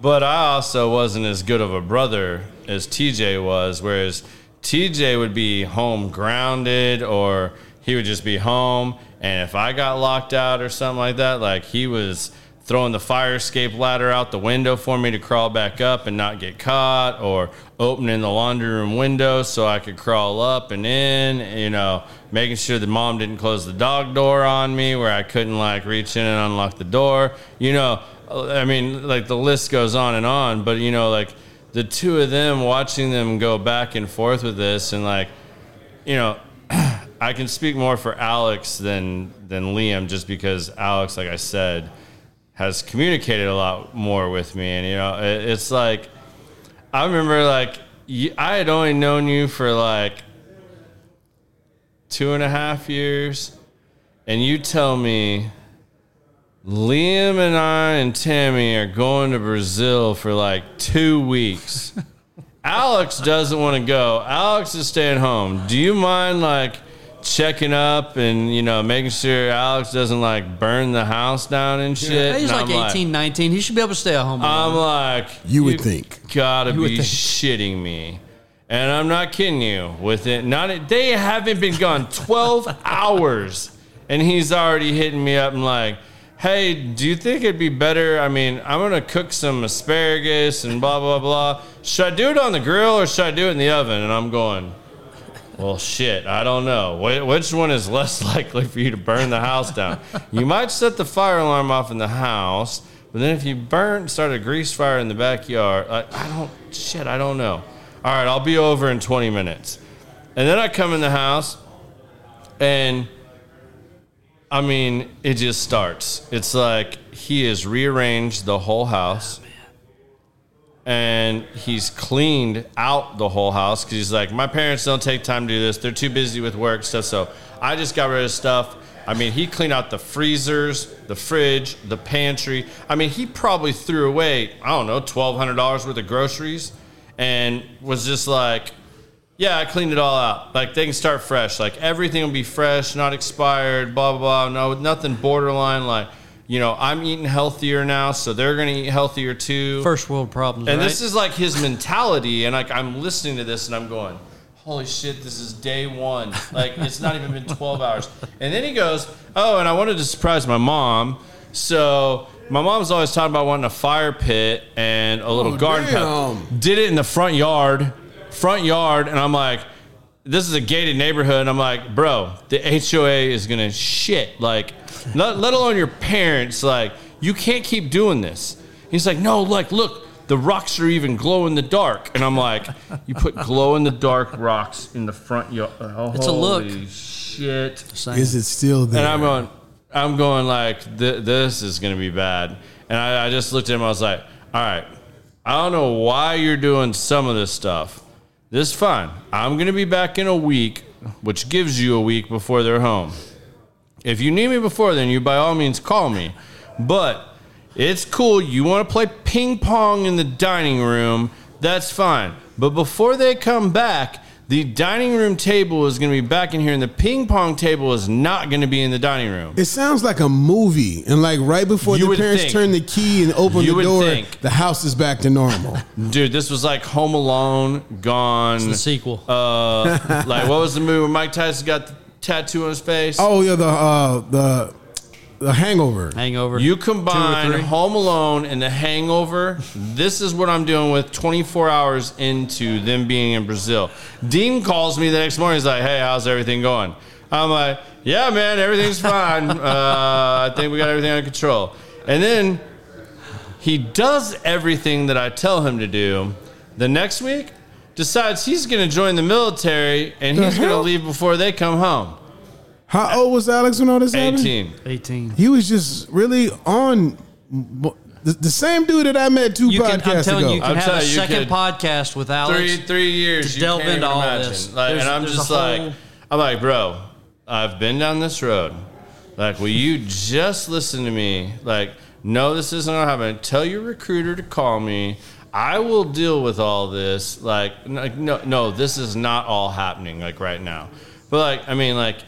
but I also wasn't as good of a brother as TJ was. Whereas TJ would be home grounded, or he would just be home. And if I got locked out or something like that, like he was throwing the fire escape ladder out the window for me to crawl back up and not get caught, or opening the laundry room window so I could crawl up and in, you know, making sure the mom didn't close the dog door on me where I couldn't like reach in and unlock the door. You know, I mean, like the list goes on and on, but you know, like the two of them watching them go back and forth with this and like, you know, I can speak more for Alex than than Liam just because Alex, like I said, has communicated a lot more with me, and you know, it, it's like I remember like I had only known you for like two and a half years, and you tell me Liam and I and Tammy are going to Brazil for like two weeks. Alex doesn't want to go. Alex is staying home. Do you mind like checking up and you know making sure Alex doesn't like burn the house down and shit? He's And like I'm 18, 19. He should be able to stay at home. I'm alone. like, You would think. gotta would be think. shitting me. And I'm not kidding you. With it, not they haven't been gone 12 hours, and he's already hitting me up and like, "Hey, do you think it'd be better? I mean, I'm gonna cook some asparagus and blah blah blah. Should I do it on the grill or should I do it in the oven?" And I'm going, "Well, shit, I don't know. Wh- Which one is less likely for you to burn the house down? You might set the fire alarm off in the house." But then if you burn, start a grease fire in the backyard, I, I don't, shit, I don't know. All right, I'll be over in 20 minutes. And then I come in the house and I mean, it just starts. It's like he has rearranged the whole house and he's cleaned out the whole house because he's like, my parents don't take time to do this. They're too busy with work stuff. So I just got rid of stuff. I mean, he cleaned out the freezers, the fridge, the pantry. I mean, he probably threw away, I don't know, $1,200 worth of groceries and was just like, yeah, I cleaned it all out. Like they can start fresh. Like everything will be fresh, not expired, blah, blah, blah. No, nothing borderline. Like, you know, I'm eating healthier now, so they're going to eat healthier too. First world problems. And right? this is like his mentality, and like I'm listening to this, and I'm going, "Holy shit, this is day one! Like it's not even been 12 hours." And then he goes, "Oh, and I wanted to surprise my mom, so." My mom's always talking about wanting a fire pit and a little Oh, garden. damn. Did it in the front yard, front yard, and I'm like, this is a gated neighborhood. And I'm like, bro, the HOA is gonna shit. Like, not, let alone your parents. Like, you can't keep doing this. He's like, no, like, look, the rocks are even glow in the dark. And I'm like, you put glow in the dark rocks in the front yard. Oh, It's a look. holy Shit. Same. Is it still there? And I'm going, I'm going like, th- this is going to be bad. And I, I just looked at him. I was like, all right, I don't know why you're doing some of this stuff. This is fine. I'm going to be back in a week, which gives you a week before they're home. If you need me before then, you by all means call me. But it's cool. You want to play ping pong in the dining room, that's fine. But before they come back, the dining room table is going to be back in here, and the ping pong table is not going to be in the dining room. It sounds like a movie, and like right before You the would parents think. turn the key and open You the would door, think. the house is back to normal. Dude, this was like Home Alone, Gone. the sequel. Uh, like what was the movie where Mike Tyson got the tattoo on his face? oh yeah, the uh, the the Hangover. Hangover. You combine or. Home Alone and The Hangover. This is what I'm doing with 24 hours into them being in Brazil. Dean calls me the next morning. He's like, "Hey, how's everything going?" I'm like, "Yeah, man, everything's fine. Uh, I think we got everything under control." And then he does everything that I tell him to do. The next week, decides he's going to join the military and he's going to leave before they come home. How old was Alex when all this happened? 18. 18. He was just really on the, the same dude that I met two You can, podcasts I'm telling ago. you, you can I'm have a telling you, you second could- podcast with Alex. three three years to delve into all imagine. this. Like, There's- and I'm just like, whole- I'm like, bro, I've been down this road. Like, will you just listen to me? Like, no, this isn't gonna happen. Tell your recruiter to call me. I will deal with all this. Like, like no, no, this is not all happening like right now. But like, I mean, like,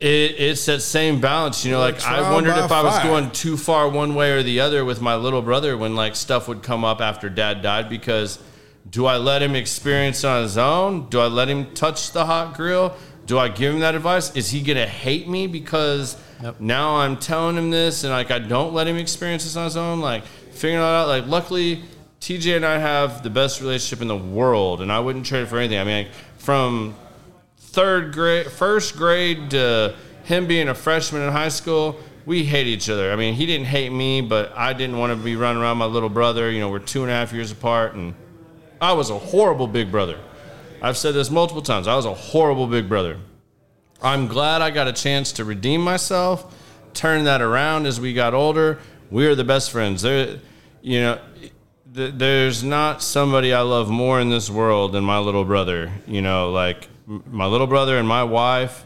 it, it's that same balance, you know. Like, I wondered if I was fire. going too far one way or the other with my little brother when like stuff would come up after dad died because do I let him experience it on his own? Do I let him touch the hot grill? Do I give him that advice? Is he gonna hate me because now I'm telling him this and like I don't let him experience this on his own? Like figuring it out. Like luckily, TJ and I have the best relationship in the world, and I wouldn't trade it for anything. I mean, like, from third grade, first grade to him being a freshman in high school, we hate each other. I mean, he didn't hate me, but I didn't want to be running around my little brother. You know, we're two and a half years apart, and I was a horrible big brother. I've said this multiple times. I was a horrible big brother. I'm glad I got a chance to redeem myself, turn that around as we got older. We are the best friends. There, you know, th- there's not somebody I love more in this world than my little brother. You know, like my little brother and my wife.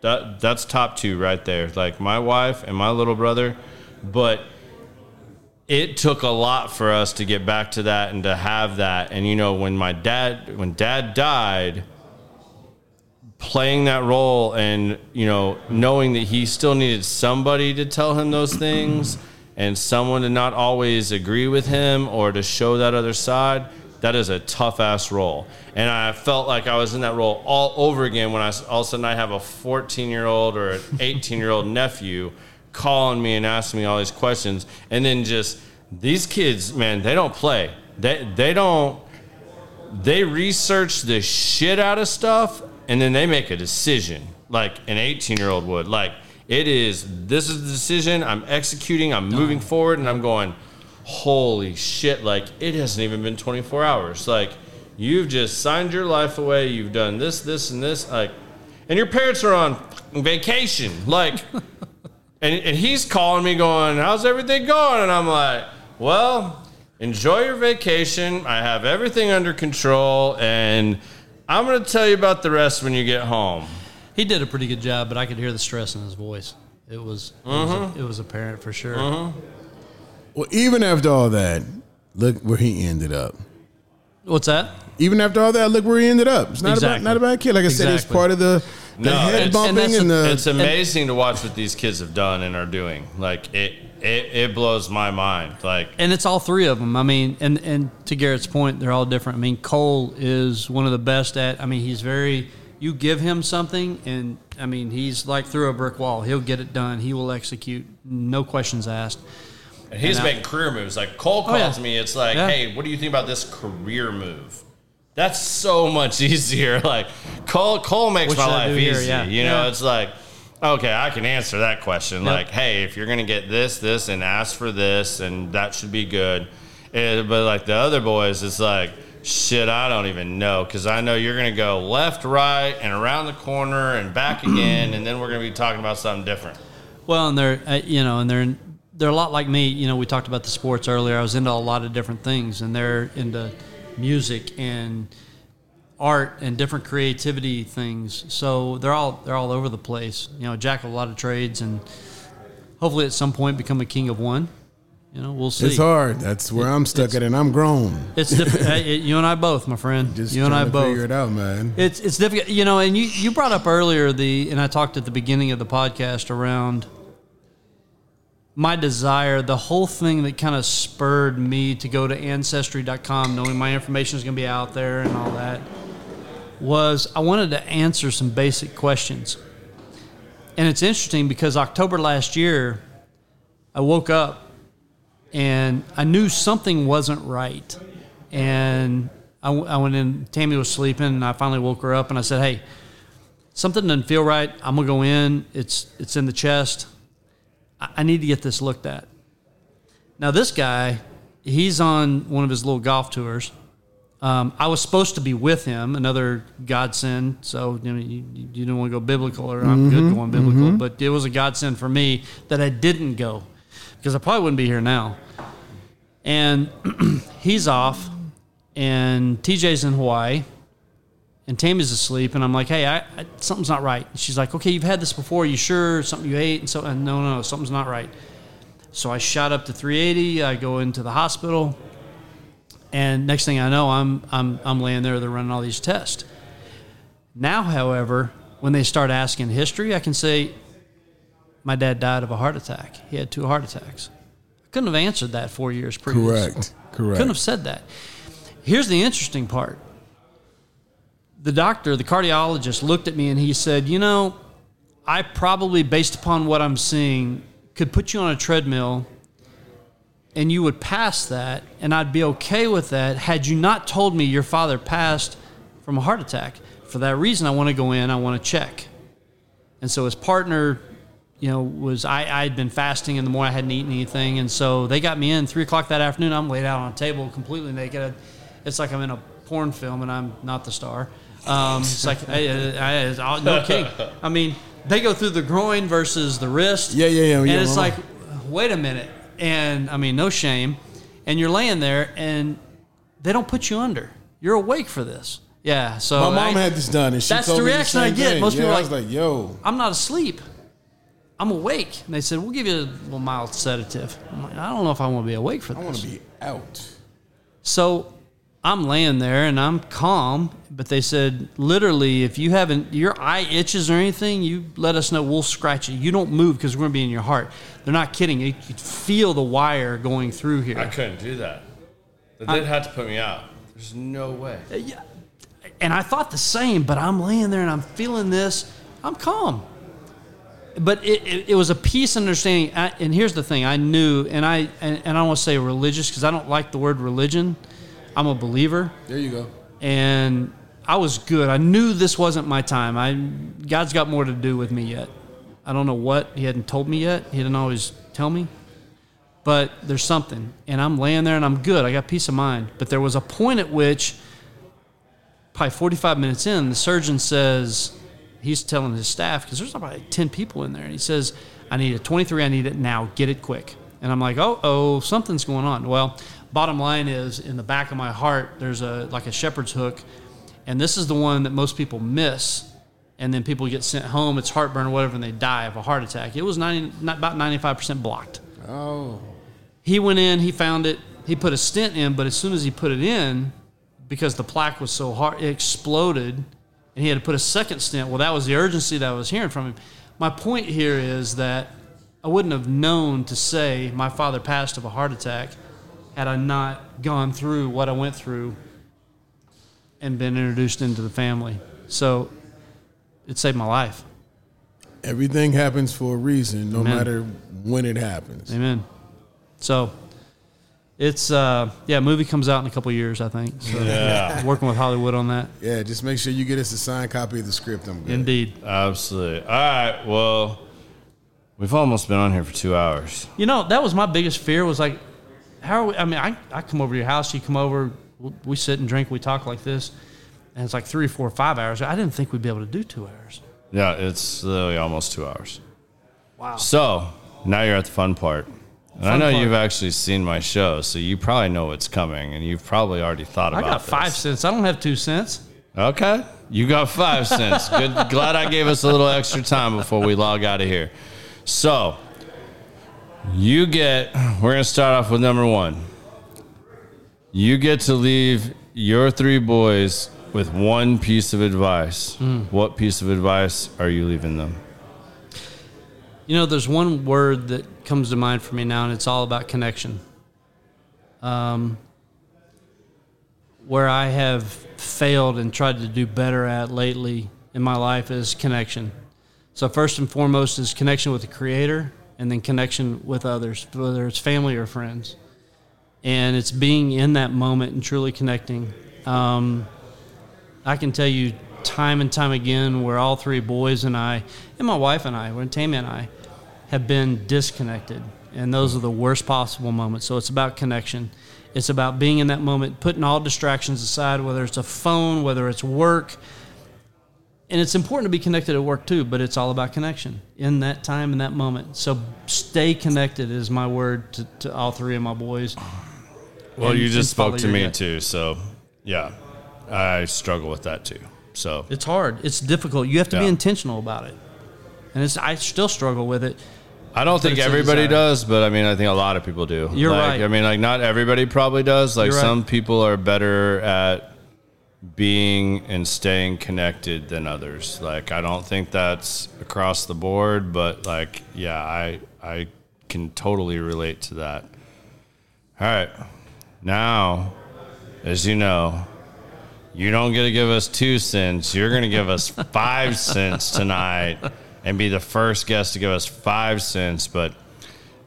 That that's top two right there. Like my wife and my little brother, but it took a lot for us to get back to that and to have that. And you know, when my dad when dad died, playing that role and you know knowing that he still needed somebody to tell him those things and someone to not always agree with him or to show that other side that is a tough ass role. And i felt like i was in that role all over again when I all of a sudden i have a 14 year old or an 18 year old nephew calling me and asking me all these questions. And then just these kids man they don't play. They they don't they research the shit out of stuff and then they make a decision like an 18 year old would. Like it is this is the decision i'm executing i'm moving forward and i'm going holy shit like it hasn't even been 24 hours. Like you've just signed your life away you've done this this and this like and your parents are on vacation like and, and he's calling me going how's everything going? And i'm like well enjoy your vacation. I have everything under control and i'm going to tell you about the rest when you get home. He did a pretty good job, but I could hear the stress in his voice. It was it, was, mm-hmm. it was apparent for sure. Mm-hmm. Well, even after all that, look where he ended up. What's that? Even after all that, look where he ended up. It's not Exactly. about not about a kid. Like I said, it's part of the, the No, head it's- bumping and and, the- the. it's amazing to watch what these kids have done and are doing like it it, it blows my mind like And it's all three of them. I mean, and and to Garrett's point, they're all different. I mean, Cole is one of the best at. I mean, he's very. You give him something, and I mean, he's like through a brick wall. He'll get it done. He will execute, no questions asked. And he's And I- making career moves. Like Cole Oh, yeah. calls me, it's like, Yeah. hey, what do you think about this career move? That's so much easier. Like Cole, Cole makes What my life easy. Yeah. You know, Yeah. it's like, okay, I can answer that question. Yep. Like, hey, if you're gonna get this, this, and ask for this, and that should be good. Eh, but like the other boys, it's like, shit, I don't even know because I know you're gonna go left, right, and around the corner and back again, and then we're gonna be talking about something different. Well, and they're uh, you know, and they're they're a lot like me. You know, we talked about the sports earlier. I was into a lot of different things, and they're into music and art and different creativity things. So they're all they're all over the place. You know, jack of a lot of trades, and hopefully at some point become a king of one. You know, we'll see. it's hard. That's where I'm stuck at, and I'm grown. It's different. Hey, you and I both, my friend. Just you and I both. figure it out, man. It's it's difficult, you know. And you you brought up earlier the and I talked at the beginning of the podcast around my desire, the whole thing that kind of spurred me to go to ancestry.com, knowing my information is going to be out there and all that, was I wanted to answer some basic questions. And it's interesting because October last year, I woke up and I knew something wasn't right. And I, I went in, Tammy was sleeping, and I finally woke her up and I said, Hey, something doesn't feel right. I'm gonna go in. It's it's in the chest. I, need to get this looked at. Now this guy, he's on one of his little golf tours. Um, I was supposed to be with him, another godsend. So you know, you, you don't want to go biblical, or I'm good going biblical, but it was a godsend for me that I didn't go because I probably wouldn't be here now. And he's off, and TJ's in Hawaii, and Tammy's asleep, and I'm like, "Hey, I, I, something's not right." And she's like, "Okay, you've had this before. you sure something you ate?" And so, and no, no, no, something's not right. So I shot up to 380. I go into the hospital, and next thing I know, I'm I'm I'm laying there. They're running all these tests. Now, however, when they start asking history, I can say, "My dad died of a heart attack. He had two heart attacks." I couldn't have answered that four years previous. Correct. Correct. Couldn't have said that. Here's the interesting part. The doctor, the cardiologist, looked at me and he said, You know, I probably, based upon what I'm seeing, could put you on a treadmill and you would pass that, and I'd be okay with that had you not told me your father passed from a heart attack. For that reason, I want to go in, I want to check. And so his partner, you know, was I, I had been fasting in the morning, I hadn't eaten anything. And so they got me in three o'clock that afternoon. I'm laid out on a table completely naked. It's like I'm in a porn film and I'm not the star. Um, it's like, I, I, I, no kidding. I mean, they go through the groin versus the wrist. Yeah, yeah, yeah, And yeah, it's mama. like, wait a minute. And I mean, no shame. And you're laying there and they don't put you under. You're awake for this. Yeah. So My mom I- had this done, and she That's told the me reaction the I get. thing. Most yeah, people are I was like- like, "Yo, I'm not asleep. I'm awake. And they said, we'll give you a little mild sedative. I'm like, I don't know if I want to be awake for this. I want to be out." So I'm laying there and I'm calm, but they said, literally, if you haven't, your eye itches or anything, you let us know. We'll scratch it. You don't move because we're going to be in your heart. They're not kidding. You could feel the wire going through here. I couldn't do that. They'd have to put me out. There's no way. Uh, yeah. And I thought the same, but I'm laying there and I'm feeling this. I'm calm. But it, it, it was a peace and understanding. I, and here's the thing I knew, and I, and, and I don't want to say religious because I don't like the word religion. I'm a believer. There you go. And I was good. I knew this wasn't my time. I God's got more to do with me yet. I don't know what He hadn't told me yet. He didn't always tell me, but there's something, and I'm laying there and I'm good. I got peace of mind. But there was a point at which, probably 45 minutes in, the surgeon says he's telling his staff because there's about 10 people in there, and he says, "I need a 23. I need it now. Get it quick." And I'm like, "Oh, oh, something's going on." Well, bottom line is, in the back of my heart, there's a like a shepherd's hook, and this is the one that most people miss. And then people get sent home. It's heartburn or whatever, and they die of a heart attack. It was 90, not about 95% blocked. Oh, He went in, he found it, he put a stent in, but as soon as he put it in, because the plaque was so hard, it exploded, and he had to put a second stent. Well, that was the urgency that I was hearing from him. My point here is that I wouldn't have known to say my father passed of a heart attack had I not gone through what I went through and been introduced into the family. So it saved my life. everything happens for a reason, no Amen. matter when it happens. Amen. So it's uh yeah, movie comes out in a couple years, I think. So Yeah. working with Hollywood on that. Yeah, just make sure you get us a signed copy of the script. I'm good. Indeed. Absolutely. All right. Well, we've almost been on here for two hours. You know, that was my biggest fear was like how are we I mean, I, I come over to your house, you come over, we- we sit and drink, we talk like this, and it's like three, four, five hours. I didn't think we'd be able to do two hours. Yeah, it's literally almost two hours. Wow. So now you're at the fun part. And I know part. you've actually seen my show, so you probably know what's coming, and you've probably already thought about. I about got five this. cents. I don't have two cents. Okay. You got five cents. Good. Glad I gave us a little extra time before we log out of here. So, you get, we're going to start off with number one. You get to leave your three boys with one piece of advice. What piece of advice are you leaving them? You know, there's one word that comes to mind for me now, and it's all about connection. Um, where I have failed and tried to do better at lately in my life is connection. So, first and foremost is connection with the Creator, and then connection with others, whether it's family or friends. And it's being in that moment and truly connecting. Um, I can tell you time and time again where all three boys and I, and my wife and I, when Tammy and I, have been disconnected. And those are the worst possible moments. So it's about connection. It's about being in that moment, putting all distractions aside, whether it's a phone, whether it's work. And it's important to be connected at work too, but it's all about connection in that time, in that moment. So stay connected is my word to, to all three of my boys. Well, And- you just spoke to me gut. too, so yeah, I struggle with that too. So It's hard. It's difficult. You have to be intentional about it. And it's I still struggle with it. I don't think everybody does, but I mean, I think a lot of people do. You're Like, right. I mean, like not everybody probably does. Like right. some people are better at being and staying connected than others. Like I don't think that's across the board, but like yeah, I I can totally relate to that. All right. Now, as you know, you don't get to give us two cents. You're going to give us five cents tonight and be the first guest to give us five cents. But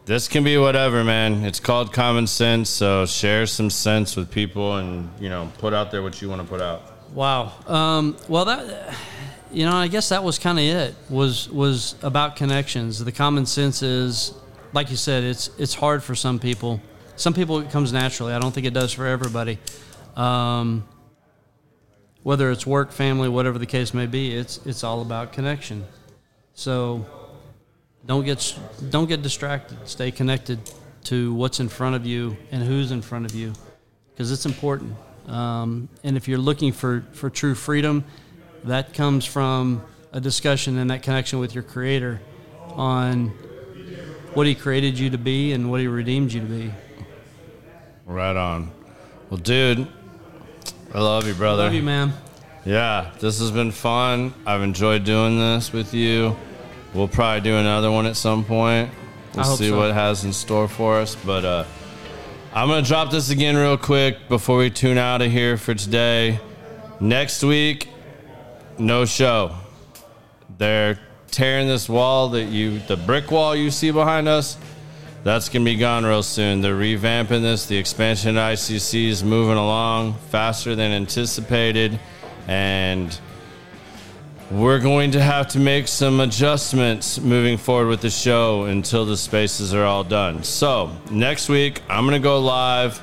this can be whatever, man. It's called common sense. So share some sense with people and, you know, put out there what you want to put out. Wow. Um, well, that you know, I guess that was kind of it. Was was about connections. The common sense is, like you said, it's it's hard for some people. Some people it comes naturally. I don't think it does for everybody. Um, whether it's work, family, whatever the case may be, it's it's all about connection. So don't get don't get distracted. Stay connected to what's in front of you and who's in front of you, because it's important. Um, and if you're looking for for true freedom, that comes from a discussion and that connection with your Creator on what He created you to be and what He redeemed you to be. Right on. Well, dude, I love you, brother. Love you, man. Yeah, this has been fun. I've enjoyed doing this with you. We'll probably do another one at some point. We'll see so. what it has in store for us. But uh, I'm going to drop this again real quick before we tune out of here for today. Next week, no show. They're tearing this wall that you, the brick wall you see behind us, that's going to be gone real soon. They're revamping this. The expansion at ICC is moving along faster than anticipated. And we're going to have to make some adjustments moving forward with the show until the spaces are all done. So, next week, I'm going to go live.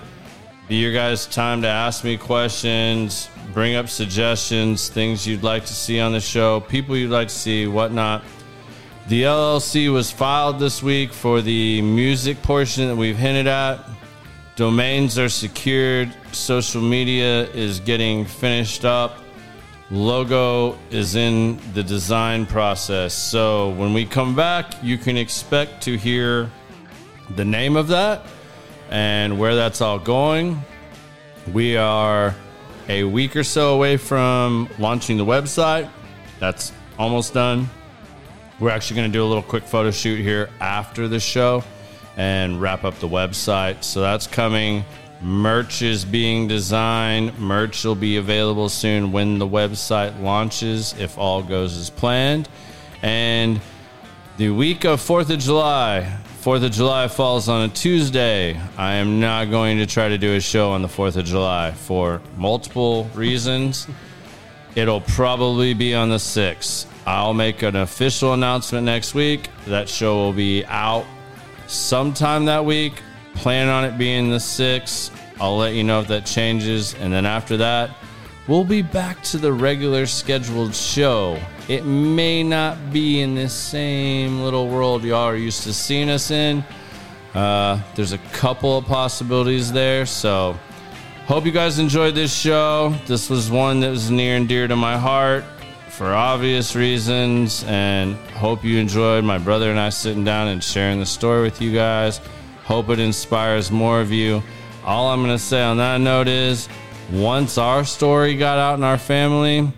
Be your guys' time to ask me questions, bring up suggestions, things you'd like to see on the show, people you'd like to see, whatnot. The LLC was filed this week for the music portion that we've hinted at. Domains are secured. Social media is getting finished up. Logo is in the design process. So when we come back, you can expect to hear the name of that and where that's all going. We are a week or so away from launching the website. That's almost done. We're actually going to do a little quick photo shoot here after the show and wrap up the website. So that's coming. Merch is being designed. Merch will be available soon when the website launches, if all goes as planned. And the week of 4th of July, 4th of July falls on a Tuesday. I am not going to try to do a show on the 4th of July for multiple reasons. It'll probably be on the 6th. I'll make an official announcement next week. That show will be out sometime that week. Plan on it being the 6th. I'll let you know if that changes. And then after that, we'll be back to the regular scheduled show. It may not be in this same little world y'all are used to seeing us in. Uh, there's a couple of possibilities there. So, hope you guys enjoyed this show. This was one that was near and dear to my heart for obvious reasons. And hope you enjoyed my brother and I sitting down and sharing the story with you guys. Hope it inspires more of you. All I'm going to say on that note is once our story got out in our family,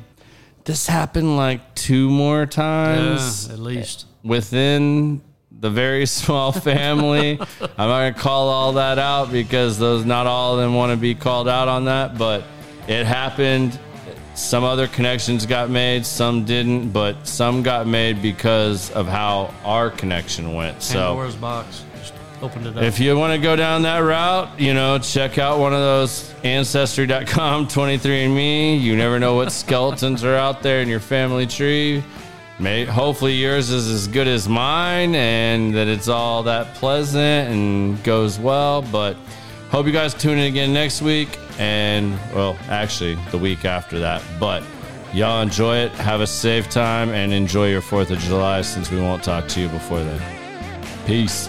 this happened like two more times Yeah, at least. within the very small family. I'm not gonna call all that out because those not all of them want to be called out on that, but it happened. Some other connections got made, some didn't, but some got made because of how our connection went. So Pandora's box. Opened it up. if you want to go down that route, you know, check out one of those ancestry.com 23andme. You never know what skeletons are out there in your family tree. May, hopefully yours is as good as mine and that it's all that pleasant and goes well, but hope you guys tune in again next week and well, actually the week after that. But y'all enjoy it, have a safe time and enjoy your 4th of July since we won't talk to you before then. Peace.